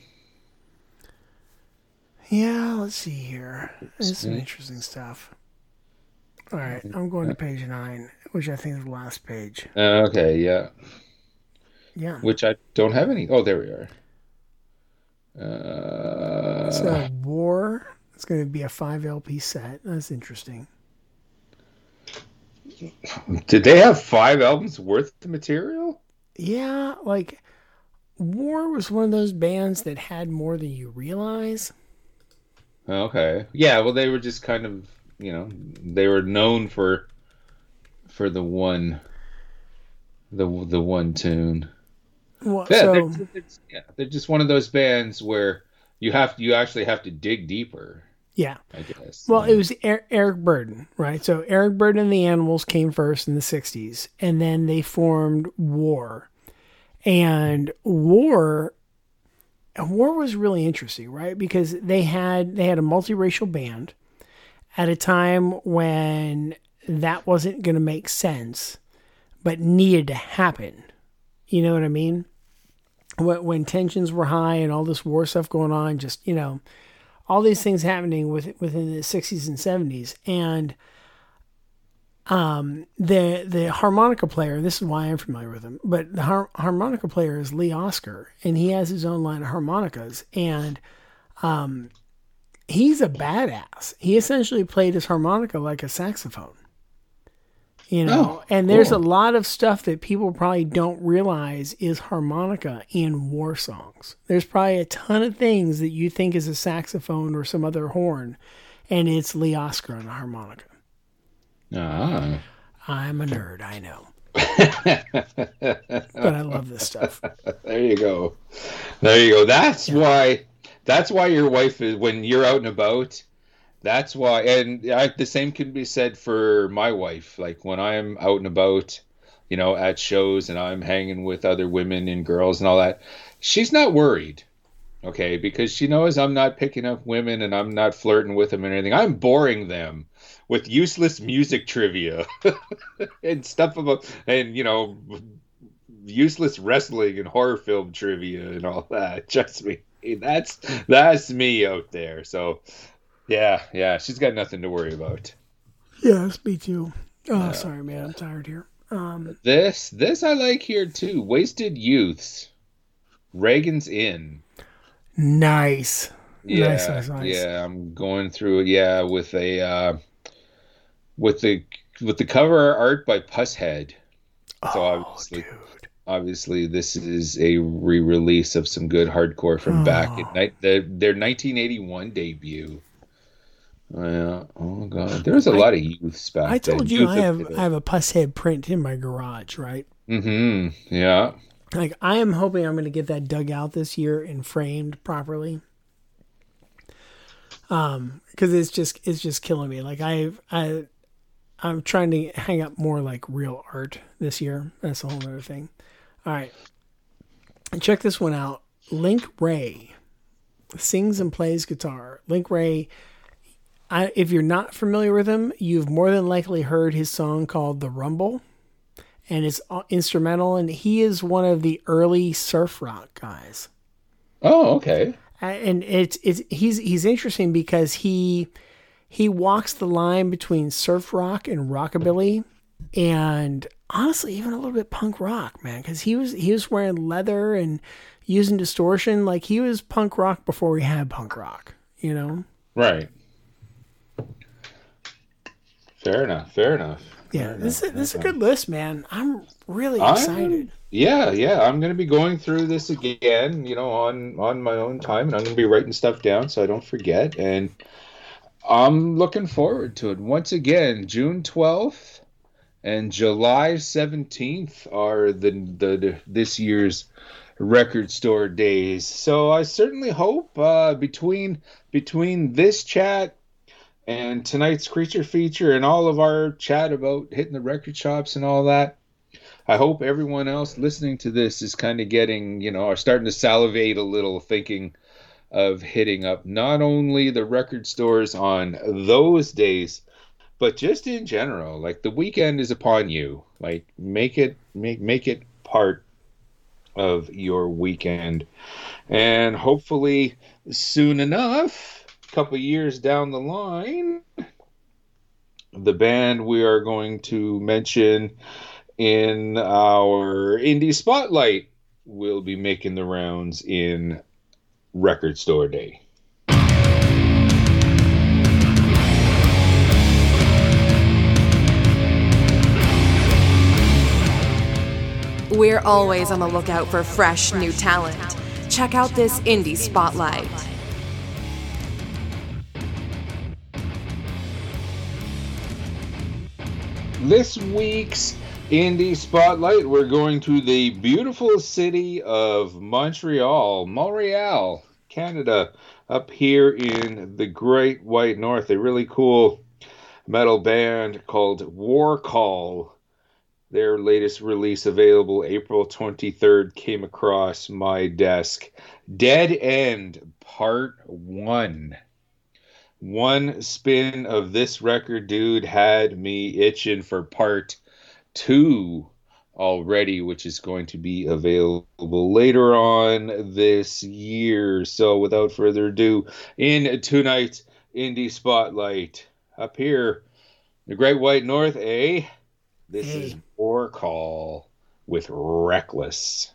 Speaker 1: Yeah, let's see here. There's some interesting stuff. All right, I'm going to page nine, which I think is the last page.
Speaker 5: Uh, okay, yeah.
Speaker 1: Yeah.
Speaker 5: Which I don't have any. Oh, there we are. Uh,
Speaker 1: So War. It's going to be a five LP set. That's interesting.
Speaker 5: did they have five albums worth of material?
Speaker 1: Yeah, like War was one of those bands that had more than you realize.
Speaker 5: Okay. Yeah, well they were just kind of, you know, they were known for for the one the the one tune.
Speaker 1: Well,
Speaker 5: Yeah,
Speaker 1: so
Speaker 5: they're, they're, yeah, they're just one of those bands where you have you actually have to dig deeper,
Speaker 1: yeah.
Speaker 5: I guess.
Speaker 1: Well, it was Er- Eric Burdon, right? So Eric Burdon and the Animals came first in the '60s, and then they formed War, and War. War was really interesting, right? Because they had they had a multiracial band at a time when that wasn't going to make sense, but needed to happen. You know what I mean? When, when tensions were high and all this war stuff going on, just you know, all these things happening with, within the 60s and 70s and um the the harmonica player this is why i'm familiar with him but the har- harmonica player is lee oskar and he has his own line of harmonicas and um he's a badass. He essentially played his harmonica like a saxophone you know?
Speaker 5: Oh,
Speaker 1: and there's
Speaker 5: cool.
Speaker 1: a lot of stuff that people probably don't realize is harmonica in war songs. There's probably a ton of things that you think is a saxophone or some other horn and it's lee oskar on a harmonica
Speaker 5: Ah.
Speaker 1: i'm a nerd i know but i love this stuff
Speaker 5: There you go. There you go. That's why. That's why your wife is when you're out and about. That's why, and I, the same can be said for my wife. Like when I'm out and about, you know, at shows and I'm hanging with other women and girls and all that, she's not worried. Okay, because she knows I'm not picking up women and I'm not flirting with them and anything. I'm boring them with useless music trivia and stuff about and you know useless wrestling and horror film trivia and all that. Trust me, that's that's me out there. So, yeah, yeah, she's got nothing to worry about.
Speaker 1: Yeah, yes me too oh sorry man i'm tired here um
Speaker 5: This this I like here too. Wasted Youths, Reagan's In.
Speaker 1: nice
Speaker 5: Yeah,
Speaker 1: Nice, nice, nice.
Speaker 5: yeah. I'm going through. Yeah, with a uh, with the with the cover art by Pushead. So obviously,
Speaker 1: Oh, dude.
Speaker 5: obviously this is a re-release of some good hardcore from back
Speaker 1: Oh.
Speaker 5: at night the, their 1981 debut yeah oh god there was a lot of youths back
Speaker 1: i told you i have i have a Pushead print in my garage right
Speaker 5: Mm-hmm. yeah
Speaker 1: like i am hoping i'm going to get that dug out this year and framed properly um because it's just it's just killing me like i've i i'm trying to hang up more like real art this year. That's a whole other thing. All right. And check this one out. Link Wray sings and plays guitar. Link Wray I, if you're not familiar with him you've more than likely heard his song called the rumble and it's uh, instrumental and he is one of the early surf rock guys.
Speaker 5: Oh okay.
Speaker 1: And it's it's he's he's interesting because he he walks the line between surf rock and rockabilly and honestly even a little bit punk rock man because he was he was wearing leather and using distortion. Like he was punk rock before we had punk rock you know?
Speaker 5: Right. Fair enough fair enough.
Speaker 1: Yeah this is this is a good list man. I'm really
Speaker 5: I'm-
Speaker 1: excited.
Speaker 5: Yeah yeah i'm gonna be going through this again you know on on my own time and i'm gonna be writing stuff down so i don't forget. And i'm looking forward to it once again june 12th and July 17th are the, the, the this year's record store days. So I certainly hope uh, between between this chat and tonight's creature feature and all of our chat about hitting the record shops and all that. I hope everyone else listening to this is kind of getting, you know, are starting to salivate a little, thinking of hitting up not only the record stores on those days, but just in general. Like the weekend is upon you. Like make it make make it part of your weekend, and hopefully soon enough, a couple years down the line, the band we are going to mention in our indie spotlight will be making the rounds in record store day.
Speaker 4: We're always on the lookout for fresh new talent. Check out this indie spotlight.
Speaker 5: This week's Indie Spotlight, we're going to the beautiful city of Montreal, Montreal, Canada, up here in the Great White North. A really cool metal band called War Call. Their latest release, available April 23rd, came across my desk. Dead End Part 1 one spin of this record, dude, had me itching for part two already, which is going to be available later on this year. So, without further ado, in tonight's Indie Spotlight, up here, the Great White North, eh? This
Speaker 1: Hey.
Speaker 5: is War Call with Reckless.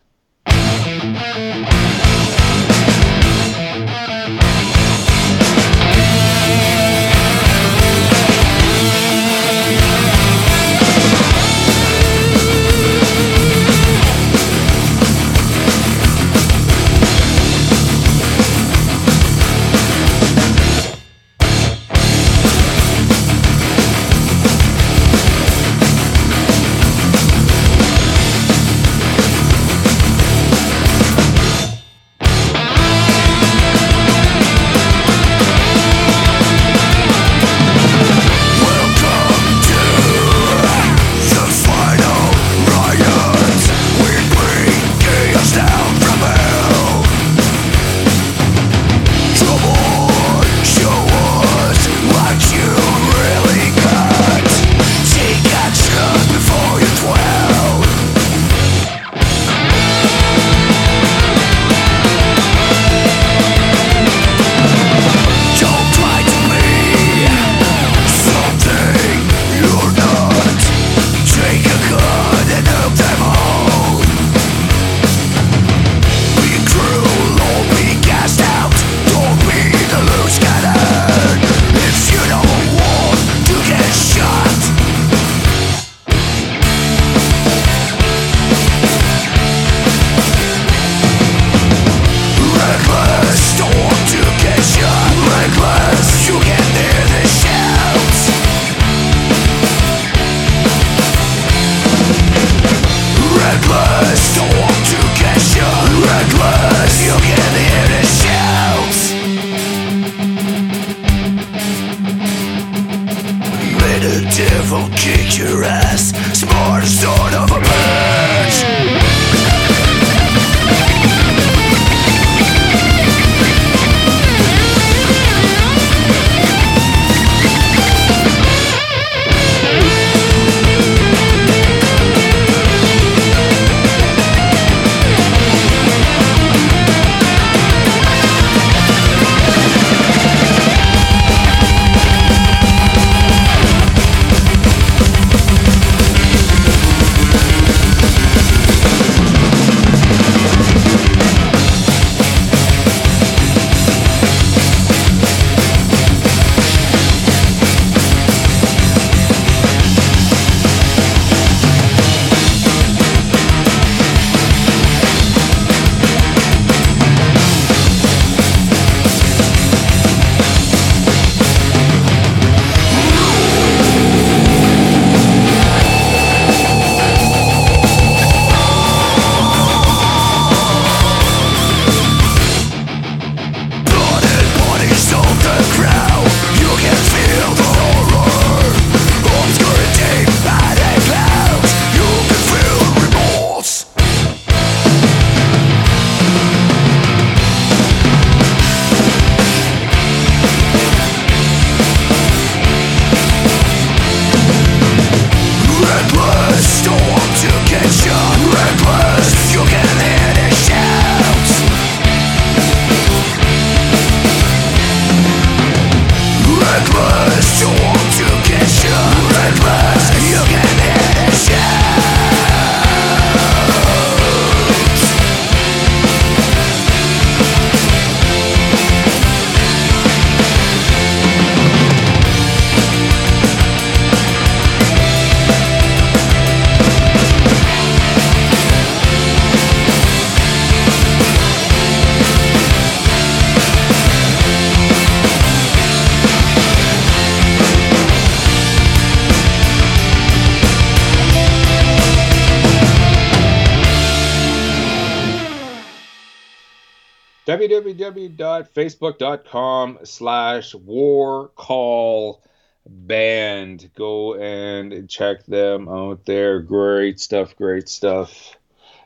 Speaker 5: www.facebook.com slash war call band. Go and check them out there. Great stuff, great stuff.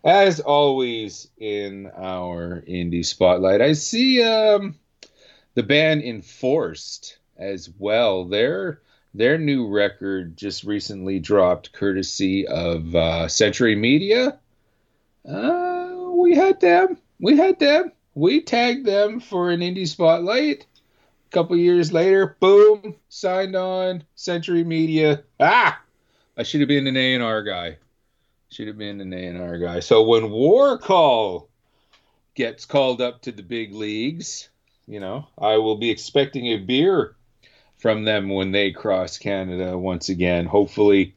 Speaker 5: As always in our indie spotlight, I see um, the band Enforced as well. Their their new record just recently dropped, courtesy of uh, Century Media. Uh, we had them. We had them. We tagged them for an indie spotlight. A couple years later, boom, signed on Century Media. Ah, I should have been an A and R guy. Should have been an A and R guy. So when War Call gets called up to the big leagues, you know, I will be expecting a beer from them when they cross Canada once again. Hopefully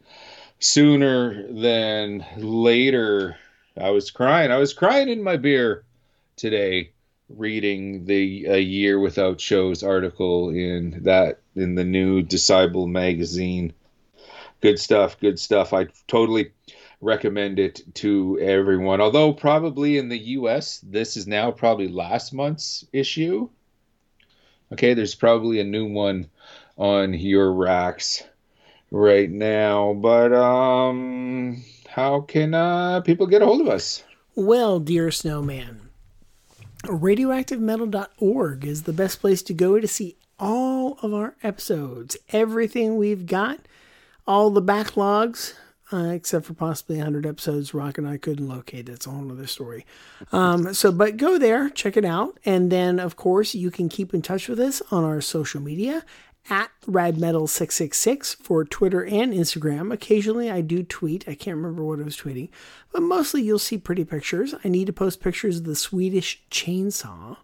Speaker 5: sooner than later. I was crying. I was crying in my beer today reading the a year without shows article in that in the new Decibel magazine. Good stuff, good stuff. I totally recommend it to everyone. Although probably in the US this is now probably last month's issue. Okay, there's probably a new one on your racks right now. But um how can uh people get a hold of us?
Speaker 1: Well, dear snowman, radioactivemetal.org is the best place to go to see all of our episodes, everything we've got, all the backlogs, uh, except for possibly 100 episodes Rock and I couldn't locate. That's a whole other story. Um, so, but go there, check it out. And then, of course, you can keep in touch with us on our social media at radmetal666 for Twitter and Instagram. Occasionally I do tweet. I can't remember what I was tweeting, but mostly you'll see pretty pictures. I need to post pictures of the Swedish chainsaw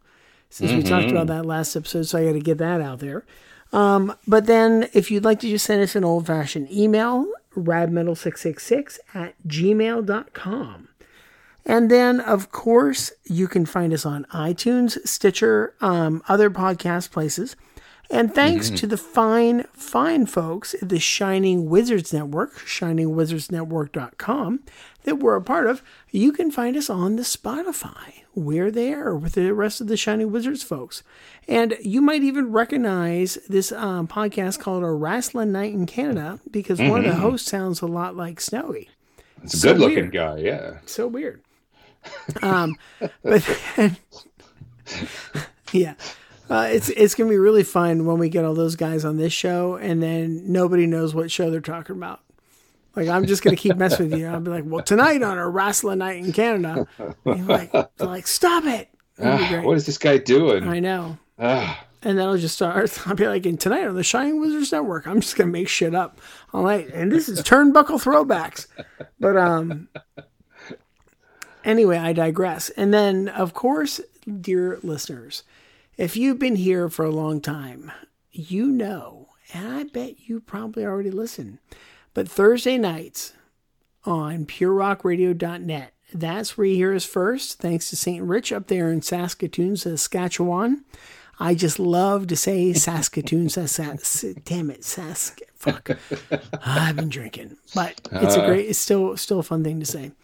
Speaker 1: since we talked about that last episode, so I got to get that out there. Um, but then if you'd like to just send us an old fashioned email, radmetal666 at gmail.com. And then, of course, you can find us on iTunes, Stitcher, um, other podcast places. And thanks to the fine, fine folks at the Shining Wizards Network, shiningwizardsnetwork.com, that we're a part of, you can find us on the Spotify. We're there with the rest of the Shining Wizards folks. And you might even recognize this um, podcast called A Wrestling Night in Canada because one of the hosts sounds a lot like Snowy.
Speaker 5: It's a
Speaker 1: So
Speaker 5: good looking
Speaker 1: weird.
Speaker 5: guy, yeah.
Speaker 1: So weird. Um, but then, yeah, uh, it's it's gonna be really fun when we get all those guys on this show, and then nobody knows what show they're talking about. Like I'm just gonna keep messing with you. I'll be like, well, tonight on a wrestling night in Canada, and like, like, stop it.
Speaker 5: Ah, what is this guy doing?
Speaker 1: I know.
Speaker 5: Ah,
Speaker 1: And then I'll just start. I'll be like, and tonight on the Shining Wizards Network, I'm just gonna make shit up all night. And this is turnbuckle throwbacks. But um, anyway, I digress. And then, of course, dear listeners, if you've been here for a long time, you know, and I bet you probably already listen. But Thursday nights on purerockradio.net. That's where you hear us first, thanks to St. Rich up there in Saskatoon, Saskatchewan. I just love to say Saskatoon, Sask. Damn it, Sask. Fuck. Ah, I've been drinking, but it's a uh. great. It's still still a fun thing to say.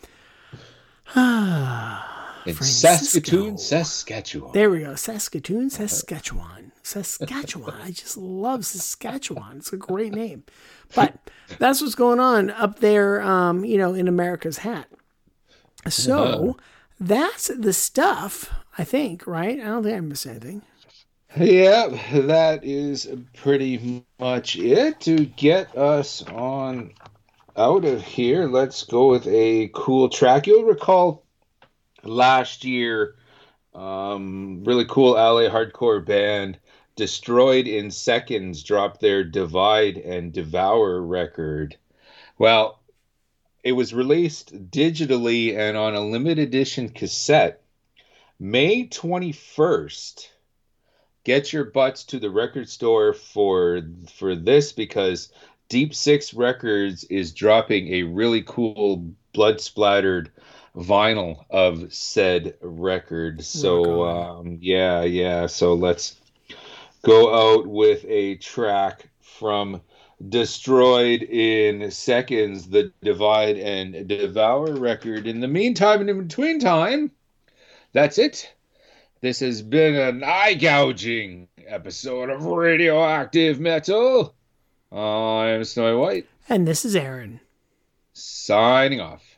Speaker 5: Ah.
Speaker 1: In.
Speaker 5: Saskatoon, Saskatchewan.
Speaker 1: There we go, Saskatoon, Saskatchewan, Saskatchewan. I just love Saskatchewan. It's a great name, but that's what's going on up there. Um, you know, in America's hat. So that's the stuff. I think, right? I don't think I missed anything.
Speaker 5: Yeah, that is pretty much it to get us on out of here. Let's go with a cool track. You'll recall last year, um, really cool LA hardcore band Destroyed in Seconds dropped their Divide and Devour record. Well, it was released digitally and on a limited edition cassette May 21st get your butts to the record store for for this because Deep Six Records is dropping a really cool blood splattered vinyl of said record. So um, yeah, yeah. So let's go out with a track from Destroyed in Seconds, the Divide and Devour record. In the meantime and in between time, that's it. This has been an eye gouging episode of Radioactive Metal. I'm Snowy White,
Speaker 1: And this is Aaron.
Speaker 5: signing off.